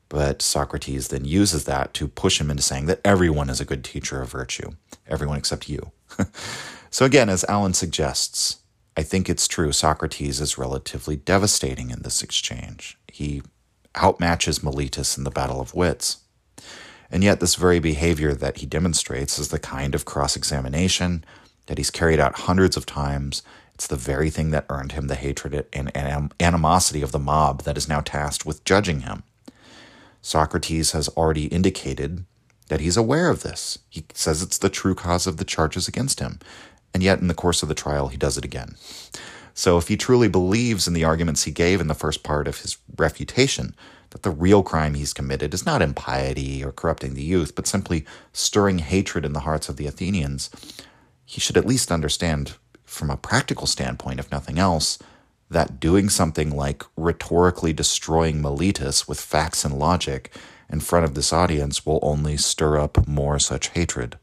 but Socrates then uses that to push him into saying that everyone is a good teacher of virtue, everyone except you. so again, as Allen suggests, I think it's true Socrates is relatively devastating in this exchange. He outmatches Meletus in the battle of wits. And yet, this very behavior that he demonstrates is the kind of cross examination that he's carried out hundreds of times. It's the very thing that earned him the hatred and animosity of the mob that is now tasked with judging him. Socrates has already indicated that he's aware of this. He says it's the true cause of the charges against him. And yet, in the course of the trial, he does it again. So, if he truly believes in the arguments he gave in the first part of his refutation, that the real crime he's committed is not impiety or corrupting the youth, but simply stirring hatred in the hearts of the Athenians, he should at least understand, from a practical standpoint, if nothing else, that doing something like rhetorically destroying Meletus with facts and logic in front of this audience will only stir up more such hatred.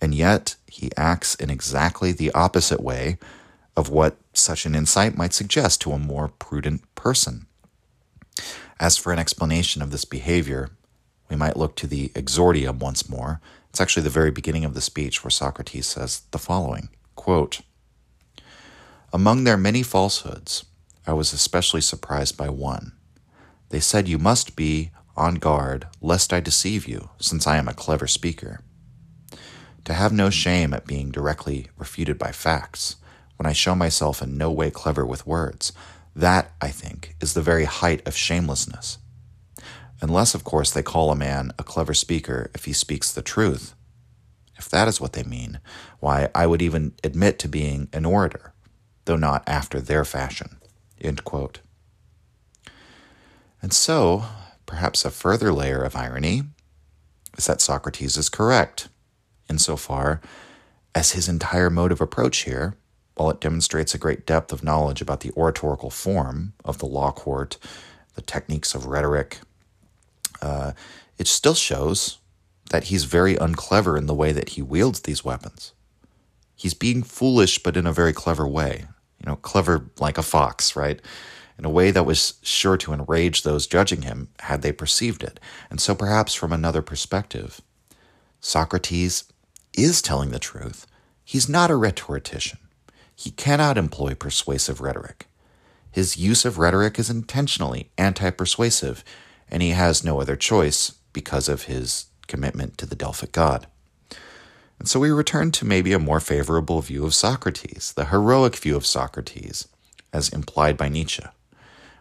And yet, he acts in exactly the opposite way of what such an insight might suggest to a more prudent person. As for an explanation of this behavior, we might look to the exordium once more. It's actually the very beginning of the speech where Socrates says the following quote, Among their many falsehoods, I was especially surprised by one. They said you must be on guard lest I deceive you, since I am a clever speaker. To have no shame at being directly refuted by facts, when I show myself in no way clever with words, that, I think, is the very height of shamelessness. Unless, of course, they call a man a clever speaker if he speaks the truth. If that is what they mean, why, I would even admit to being an orator, though not after their fashion. And so, perhaps a further layer of irony is that Socrates is correct, insofar as his entire mode of approach here while it demonstrates a great depth of knowledge about the oratorical form of the law court, the techniques of rhetoric, uh, it still shows that he's very unclever in the way that he wields these weapons. He's being foolish, but in a very clever way. You know, clever like a fox, right? In a way that was sure to enrage those judging him had they perceived it. And so, perhaps from another perspective, Socrates is telling the truth. He's not a rhetorician. He cannot employ persuasive rhetoric. His use of rhetoric is intentionally anti persuasive, and he has no other choice because of his commitment to the Delphic god. And so we return to maybe a more favorable view of Socrates, the heroic view of Socrates, as implied by Nietzsche,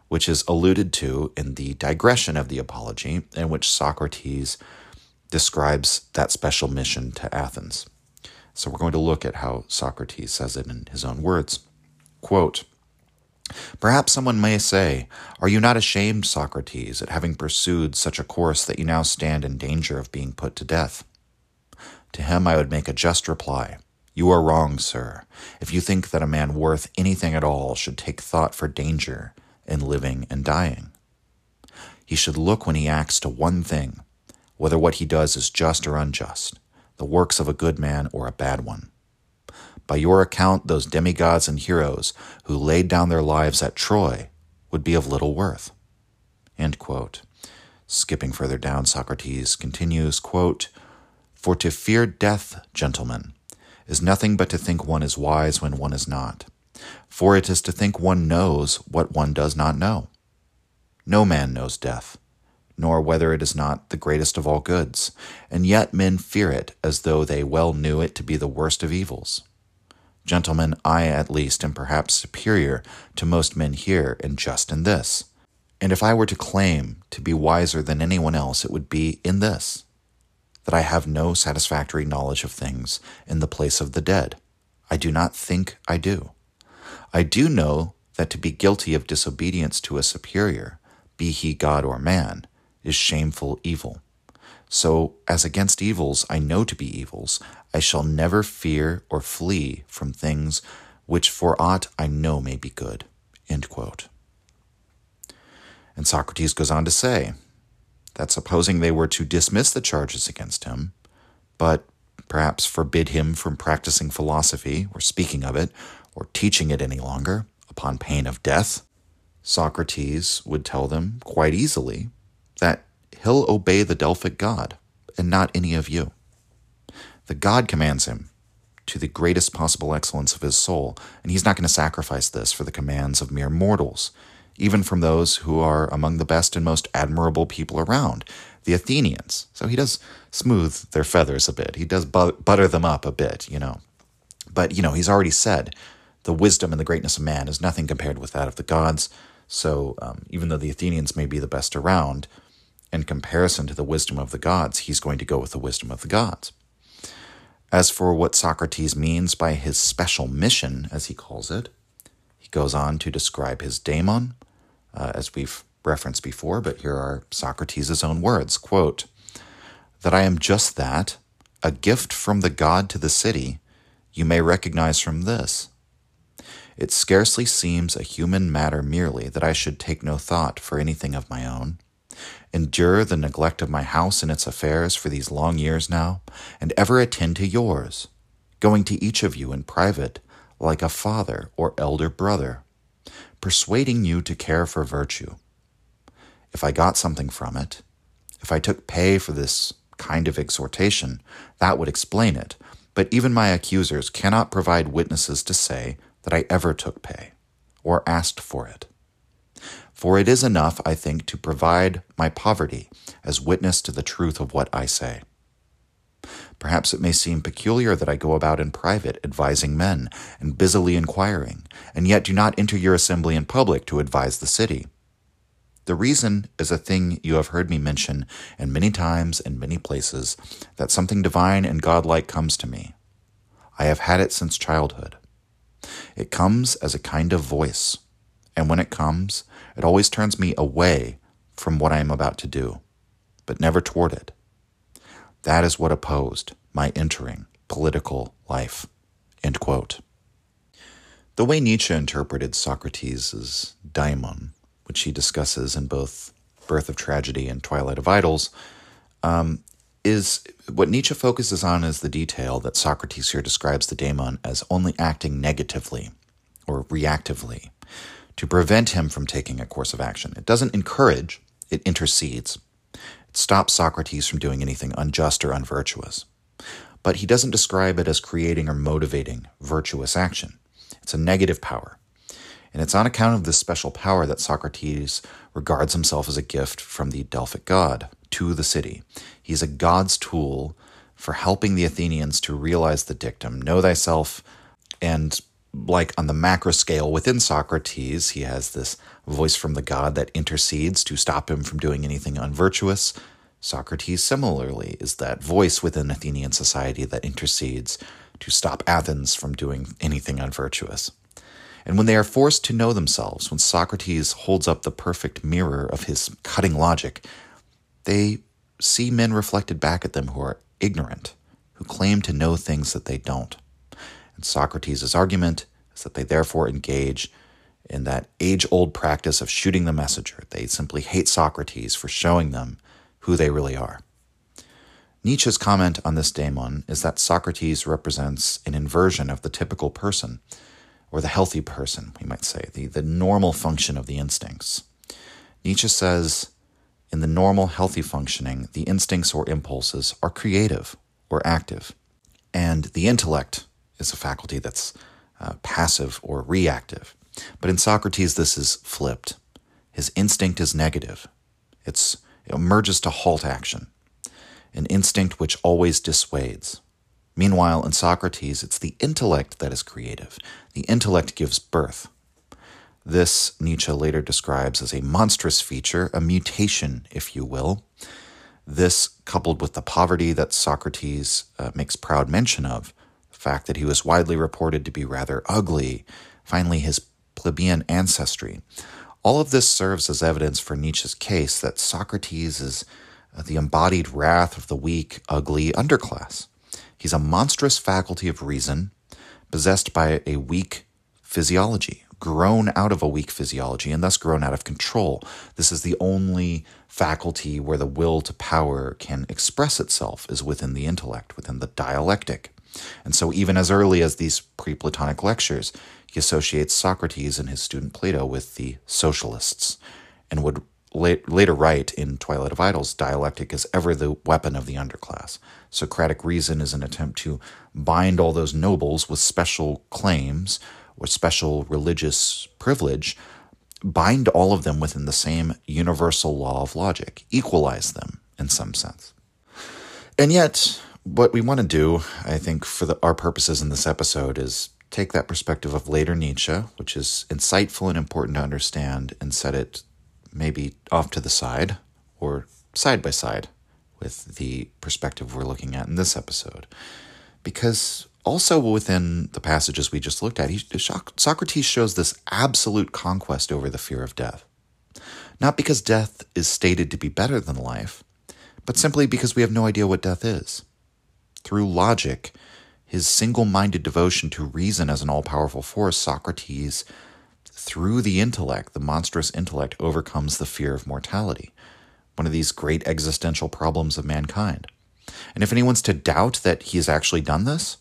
which is alluded to in the digression of the Apology, in which Socrates describes that special mission to Athens. So we're going to look at how Socrates says it in his own words. Quote, Perhaps someone may say, Are you not ashamed, Socrates, at having pursued such a course that you now stand in danger of being put to death? To him I would make a just reply. You are wrong, sir, if you think that a man worth anything at all should take thought for danger in living and dying. He should look when he acts to one thing, whether what he does is just or unjust, the works of a good man or a bad one. By your account, those demigods and heroes who laid down their lives at Troy would be of little worth. Skipping further down, Socrates continues, quote, For to fear death, gentlemen, is nothing but to think one is wise when one is not. For it is to think one knows what one does not know. No man knows death, nor whether it is not the greatest of all goods, and yet men fear it as though they well knew it to be the worst of evils. Gentlemen, I at least am perhaps superior to most men here in just in this. And if I were to claim to be wiser than anyone else, it would be in this that I have no satisfactory knowledge of things in the place of the dead. I do not think I do. I do know that to be guilty of disobedience to a superior, be he God or man, is shameful evil. So, as against evils I know to be evils, I shall never fear or flee from things which for aught I know may be good. And Socrates goes on to say that supposing they were to dismiss the charges against him, but perhaps forbid him from practicing philosophy or speaking of it or teaching it any longer upon pain of death, Socrates would tell them quite easily that he'll obey the Delphic god and not any of you. The god commands him to the greatest possible excellence of his soul, and he's not going to sacrifice this for the commands of mere mortals, even from those who are among the best and most admirable people around, the Athenians. So he does smooth their feathers a bit. He does butter them up a bit, you know. But, you know, he's already said the wisdom and the greatness of man is nothing compared with that of the gods. So um, even though the Athenians may be the best around, in comparison to the wisdom of the gods, he's going to go with the wisdom of the gods. As for what Socrates means by his special mission, as he calls it, he goes on to describe his daemon, uh, as we've referenced before, but here are Socrates' own words quote, That I am just that, a gift from the god to the city, you may recognize from this. It scarcely seems a human matter merely that I should take no thought for anything of my own endure the neglect of my house and its affairs for these long years now, and ever attend to yours, going to each of you in private like a father or elder brother, persuading you to care for virtue. If I got something from it, if I took pay for this kind of exhortation, that would explain it. But even my accusers cannot provide witnesses to say that I ever took pay or asked for it. For it is enough, I think, to provide my poverty as witness to the truth of what I say. Perhaps it may seem peculiar that I go about in private advising men and busily inquiring, and yet do not enter your assembly in public to advise the city. The reason is a thing you have heard me mention in many times and many places that something divine and godlike comes to me. I have had it since childhood. It comes as a kind of voice, and when it comes, it always turns me away from what I am about to do, but never toward it. That is what opposed my entering political life. End quote. The way Nietzsche interpreted Socrates' daemon, which he discusses in both Birth of Tragedy and Twilight of Idols, um, is what Nietzsche focuses on is the detail that Socrates here describes the daemon as only acting negatively or reactively to prevent him from taking a course of action. It doesn't encourage, it intercedes. Stops Socrates from doing anything unjust or unvirtuous. But he doesn't describe it as creating or motivating virtuous action. It's a negative power. And it's on account of this special power that Socrates regards himself as a gift from the Delphic god to the city. He's a god's tool for helping the Athenians to realize the dictum know thyself and like on the macro scale within Socrates, he has this voice from the god that intercedes to stop him from doing anything unvirtuous. Socrates, similarly, is that voice within Athenian society that intercedes to stop Athens from doing anything unvirtuous. And when they are forced to know themselves, when Socrates holds up the perfect mirror of his cutting logic, they see men reflected back at them who are ignorant, who claim to know things that they don't. And Socrates' argument is that they therefore engage in that age old practice of shooting the messenger. They simply hate Socrates for showing them who they really are. Nietzsche's comment on this daemon is that Socrates represents an inversion of the typical person, or the healthy person, we might say, the, the normal function of the instincts. Nietzsche says, in the normal, healthy functioning, the instincts or impulses are creative or active, and the intellect is a faculty that's uh, passive or reactive. But in Socrates, this is flipped. His instinct is negative. It's, it emerges to halt action, an instinct which always dissuades. Meanwhile, in Socrates, it's the intellect that is creative. The intellect gives birth. This Nietzsche later describes as a monstrous feature, a mutation, if you will, This, coupled with the poverty that Socrates uh, makes proud mention of, fact that he was widely reported to be rather ugly, finally, his plebeian ancestry, all of this serves as evidence for Nietzsche's case that Socrates is uh, the embodied wrath of the weak, ugly underclass. He's a monstrous faculty of reason, possessed by a weak physiology, grown out of a weak physiology, and thus grown out of control. This is the only faculty where the will to power can express itself, is within the intellect, within the dialectic. And so, even as early as these pre Platonic lectures, he associates Socrates and his student Plato with the socialists, and would later write in Twilight of Idols dialectic is ever the weapon of the underclass. Socratic reason is an attempt to bind all those nobles with special claims or special religious privilege, bind all of them within the same universal law of logic, equalize them in some sense. And yet, what we want to do, I think, for the, our purposes in this episode is take that perspective of later Nietzsche, which is insightful and important to understand, and set it maybe off to the side or side by side with the perspective we're looking at in this episode. Because also within the passages we just looked at, he, Socrates shows this absolute conquest over the fear of death. Not because death is stated to be better than life, but simply because we have no idea what death is. Through logic, his single minded devotion to reason as an all powerful force, Socrates, through the intellect, the monstrous intellect, overcomes the fear of mortality, one of these great existential problems of mankind. And if anyone's to doubt that he has actually done this,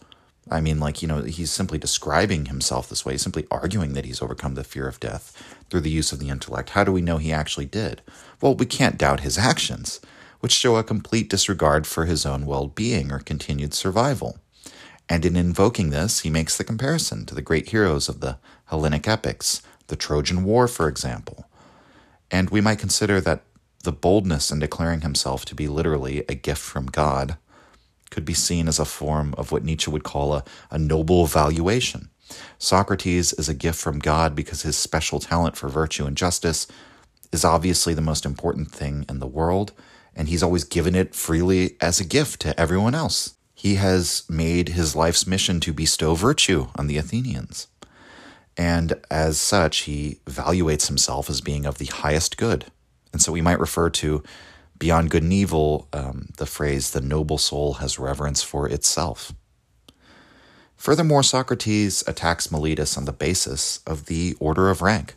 I mean, like, you know, he's simply describing himself this way, simply arguing that he's overcome the fear of death through the use of the intellect. How do we know he actually did? Well, we can't doubt his actions, which show a complete disregard for his own well being or continued survival. And in invoking this, he makes the comparison to the great heroes of the Hellenic epics, the Trojan War, for example. And we might consider that the boldness in declaring himself to be literally a gift from God could be seen as a form of what Nietzsche would call a, a noble valuation. Socrates is a gift from God because his special talent for virtue and justice is obviously the most important thing in the world, and he's always given it freely as a gift to everyone else. He has made his life's mission to bestow virtue on the Athenians. And as such, he evaluates himself as being of the highest good. And so we might refer to Beyond good and evil, um, the phrase, the noble soul has reverence for itself. Furthermore, Socrates attacks Meletus on the basis of the order of rank.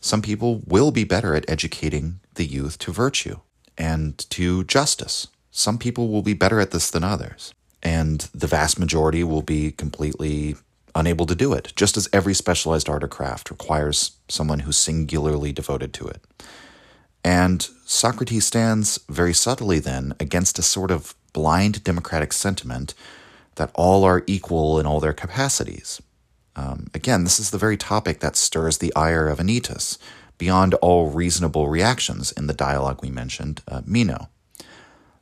Some people will be better at educating the youth to virtue and to justice. Some people will be better at this than others. And the vast majority will be completely unable to do it, just as every specialized art or craft requires someone who's singularly devoted to it. And Socrates stands very subtly then against a sort of blind democratic sentiment that all are equal in all their capacities. Um, again, this is the very topic that stirs the ire of Anytus, beyond all reasonable reactions in the dialogue we mentioned, uh, Meno.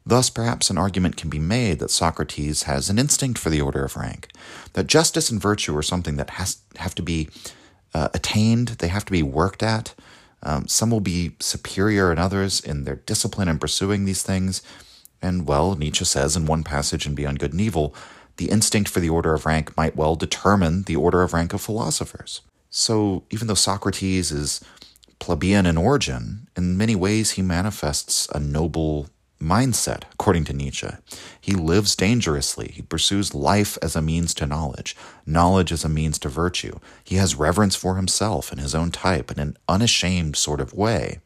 Thus, perhaps an argument can be made that Socrates has an instinct for the order of rank, that justice and virtue are something that has have to be uh, attained, they have to be worked at, um, some will be superior in others in their discipline in pursuing these things. And, well, Nietzsche says in one passage in Beyond Good and Evil, the instinct for the order of rank might well determine the order of rank of philosophers. So, even though Socrates is plebeian in origin, in many ways he manifests a noble mindset, according to Nietzsche. He lives dangerously. He pursues life as a means to knowledge, knowledge as a means to virtue. He has reverence for himself and his own type in an unashamed sort of way,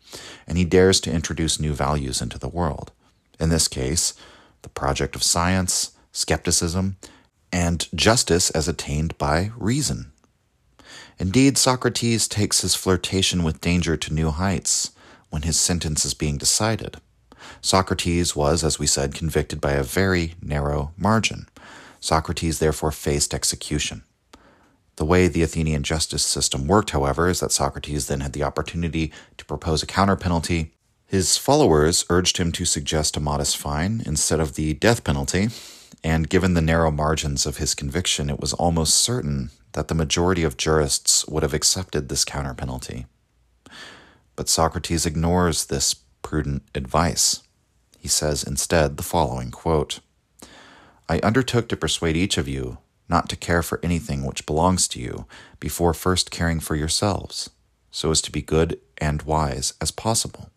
and he dares to introduce new values into the world. In this case, the project of science, skepticism, and justice as attained by reason. Indeed, Socrates takes his flirtation with danger to new heights when his sentence is being decided. Socrates was, as we said, convicted by a very narrow margin. Socrates therefore faced execution. The way the Athenian justice system worked, however, is that Socrates then had the opportunity to propose a counter penalty. His followers urged him to suggest a modest fine instead of the death penalty, and given the narrow margins of his conviction, it was almost certain that the majority of jurists would have accepted this counter penalty. But Socrates ignores this prudent advice. He says instead the following quote, I undertook to persuade each of you not to care for anything which belongs to you before first caring for yourselves, so as to be good and wise as possible,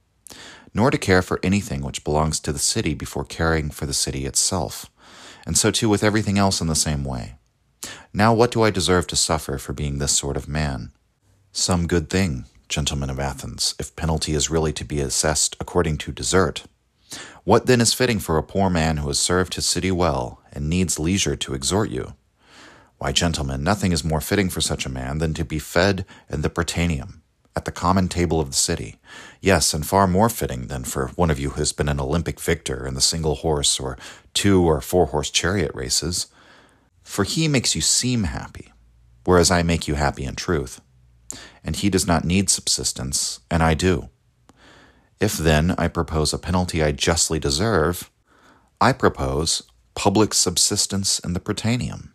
nor to care for anything which belongs to the city before caring for the city itself, and so too with everything else in the same way. Now, what do I deserve to suffer for being this sort of man? Some good thing, gentlemen of Athens, if penalty is really to be assessed according to desert. What then is fitting for a poor man who has served his city well and needs leisure to exhort you? Why, gentlemen, nothing is more fitting for such a man than to be fed in the Prytaneum, at the common table of the city. Yes, and far more fitting than for one of you who has been an Olympic victor in the single horse or two or four horse chariot races. For he makes you seem happy, whereas I make you happy in truth. And he does not need subsistence, and I do. If then I propose a penalty I justly deserve, I propose public subsistence in the Prytaneum.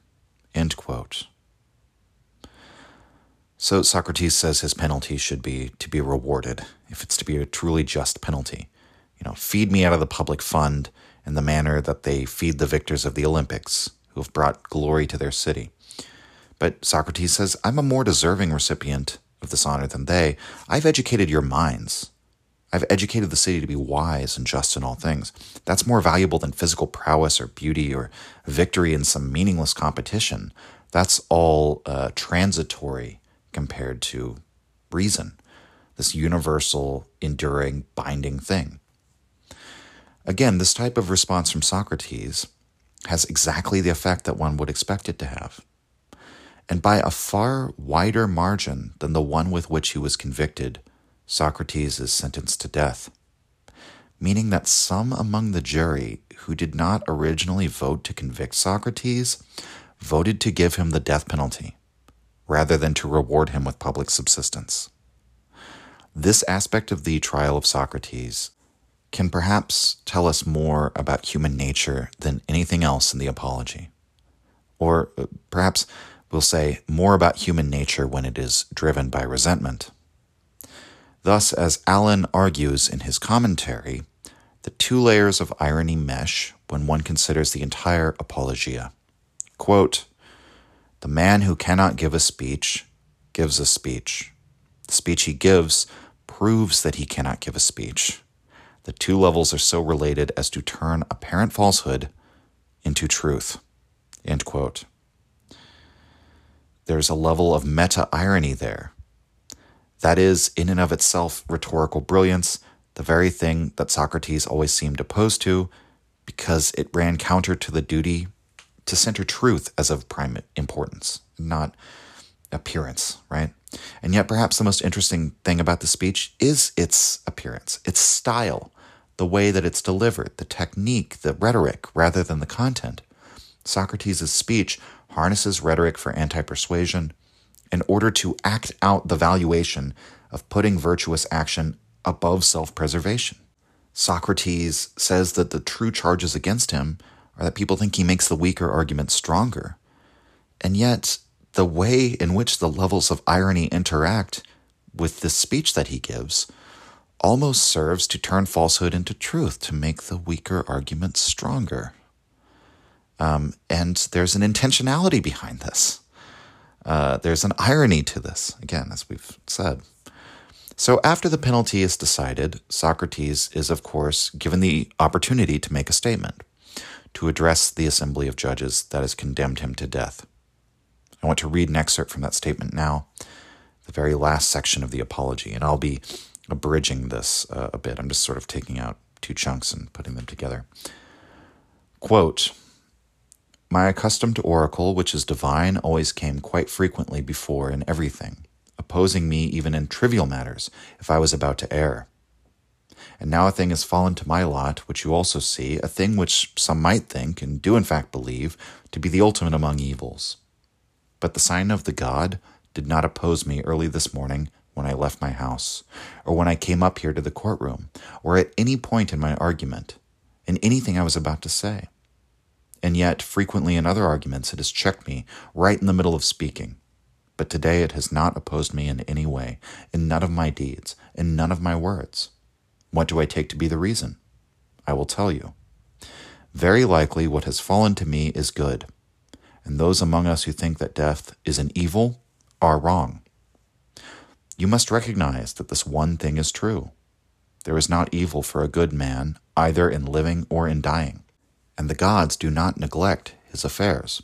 So Socrates says his penalty should be to be rewarded, if it's to be a truly just penalty. You know, feed me out of the public fund in the manner that they feed the victors of the Olympics, who have brought glory to their city. But Socrates says, I'm a more deserving recipient of this honor than they. I've educated your minds. I've educated the city to be wise and just in all things. That's more valuable than physical prowess or beauty or victory in some meaningless competition. That's all uh, transitory compared to reason, this universal, enduring, binding thing. Again, this type of response from Socrates has exactly the effect that one would expect it to have. And by a far wider margin than the one with which he was convicted Socrates is sentenced to death, meaning that some among the jury who did not originally vote to convict Socrates voted to give him the death penalty rather than to reward him with public subsistence. This aspect of the trial of Socrates can perhaps tell us more about human nature than anything else in the Apology. Or uh, perhaps we'll say more about human nature when it is driven by resentment. Thus, as Allen argues in his commentary, the two layers of irony mesh when one considers the entire apologia. Quote, the man who cannot give a speech gives a speech. The speech he gives proves that he cannot give a speech. The two levels are so related as to turn apparent falsehood into truth. End quote. There's a level of meta irony there that is, in and of itself, rhetorical brilliance, the very thing that Socrates always seemed opposed to, because it ran counter to the duty to center truth as of prime importance, not appearance, right? And yet, perhaps the most interesting thing about the speech is its appearance, its style, the way that it's delivered, the technique, the rhetoric, rather than the content. Socrates' speech harnesses rhetoric for anti persuasion, in order to act out the valuation of putting virtuous action above self preservation. Socrates says that the true charges against him are that people think he makes the weaker argument stronger. And yet, the way in which the levels of irony interact with the speech that he gives almost serves to turn falsehood into truth, to make the weaker argument stronger. Um, and there's an intentionality behind this. Uh, there's an irony to this, again, as we've said. So, after the penalty is decided, Socrates is, of course, given the opportunity to make a statement, to address the assembly of judges that has condemned him to death. I want to read an excerpt from that statement now, the very last section of the apology, and I'll be abridging this uh, a bit. I'm just sort of taking out two chunks and putting them together. Quote, my accustomed oracle, which is divine, always came quite frequently before in everything, opposing me even in trivial matters, if I was about to err. And now a thing has fallen to my lot, which you also see, a thing which some might think, and do in fact believe, to be the ultimate among evils. But the sign of the God did not oppose me early this morning when I left my house, or when I came up here to the courtroom, or at any point in my argument, in anything I was about to say and yet frequently in other arguments it has checked me right in the middle of speaking. But today it has not opposed me in any way, in none of my deeds, in none of my words. What do I take to be the reason? I will tell you. Very likely what has fallen to me is good, and those among us who think that death is an evil are wrong. You must recognize that this one thing is true. There is not evil for a good man, either in living or in dying, and the gods do not neglect his affairs.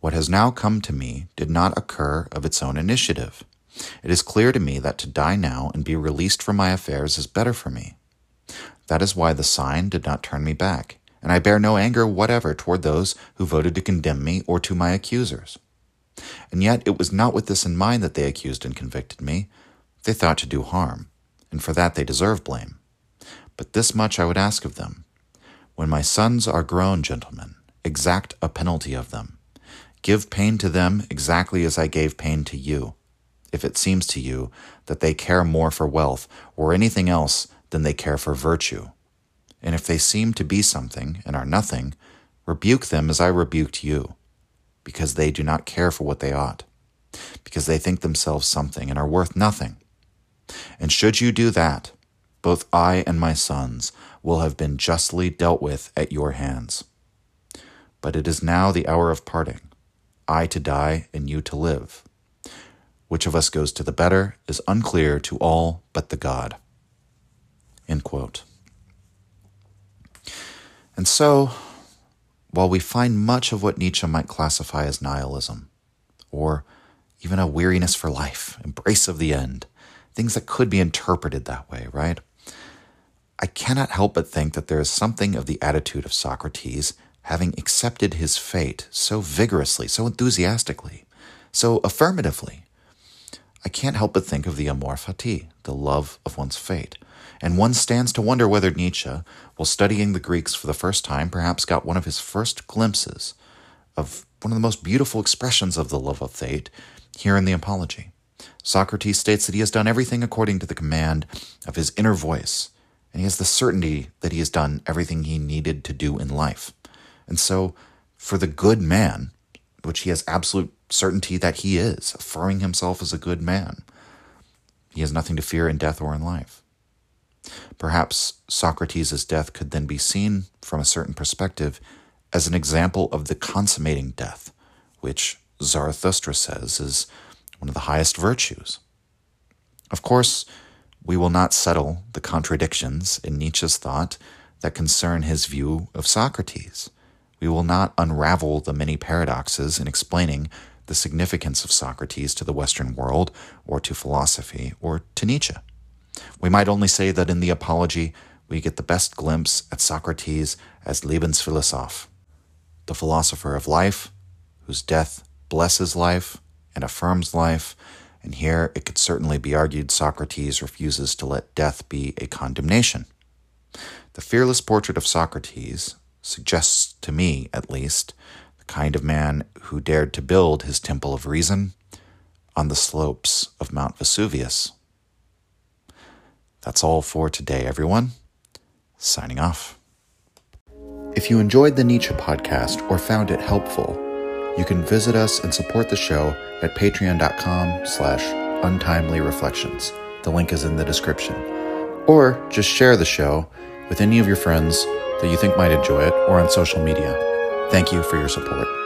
What has now come to me did not occur of its own initiative. It is clear to me that to die now and be released from my affairs is better for me. That is why the sign did not turn me back, and I bear no anger whatever toward those who voted to condemn me or to my accusers. And yet it was not with this in mind that they accused and convicted me. They thought to do harm, and for that they deserve blame. But this much I would ask of them. When my sons are grown, gentlemen, exact a penalty of them. Give pain to them exactly as I gave pain to you, if it seems to you that they care more for wealth or anything else than they care for virtue. And if they seem to be something and are nothing, rebuke them as I rebuked you, because they do not care for what they ought, because they think themselves something and are worth nothing. And should you do that, both I and my sons will have been justly dealt with at your hands. But it is now the hour of parting, I to die and you to live. Which of us goes to the better is unclear to all but the God. End quote. And so, while we find much of what Nietzsche might classify as nihilism, or even a weariness for life, embrace of the end, things that could be interpreted that way, right? I cannot help but think that there is something of the attitude of Socrates having accepted his fate so vigorously, so enthusiastically, so affirmatively. I can't help but think of the amor fati, the love of one's fate. And one stands to wonder whether Nietzsche, while studying the Greeks for the first time, perhaps got one of his first glimpses of one of the most beautiful expressions of the love of fate here in the Apology. Socrates states that he has done everything according to the command of his inner voice, and he has the certainty that he has done everything he needed to do in life. And so, for the good man, which he has absolute certainty that he is, affirming himself as a good man, he has nothing to fear in death or in life. Perhaps Socrates' death could then be seen from a certain perspective as an example of the consummating death, which Zarathustra says is one of the highest virtues. Of course, we will not settle the contradictions in Nietzsche's thought that concern his view of Socrates. We will not unravel the many paradoxes in explaining the significance of Socrates to the Western world, or to philosophy, or to Nietzsche. We might only say that in the Apology we get the best glimpse at Socrates as Lebensphilosoph, the philosopher of life, whose death blesses life and affirms life, and here it could certainly be argued Socrates refuses to let death be a condemnation. The fearless portrait of Socrates suggests to me, at least, the kind of man who dared to build his temple of reason on the slopes of Mount Vesuvius. That's all for today, everyone. Signing off. If you enjoyed the Nietzsche podcast or found it helpful, you can visit us and support the show at patreon.com slash untimely reflections. The link is in the description. Or just share the show with any of your friends that you think might enjoy it or on social media. Thank you for your support.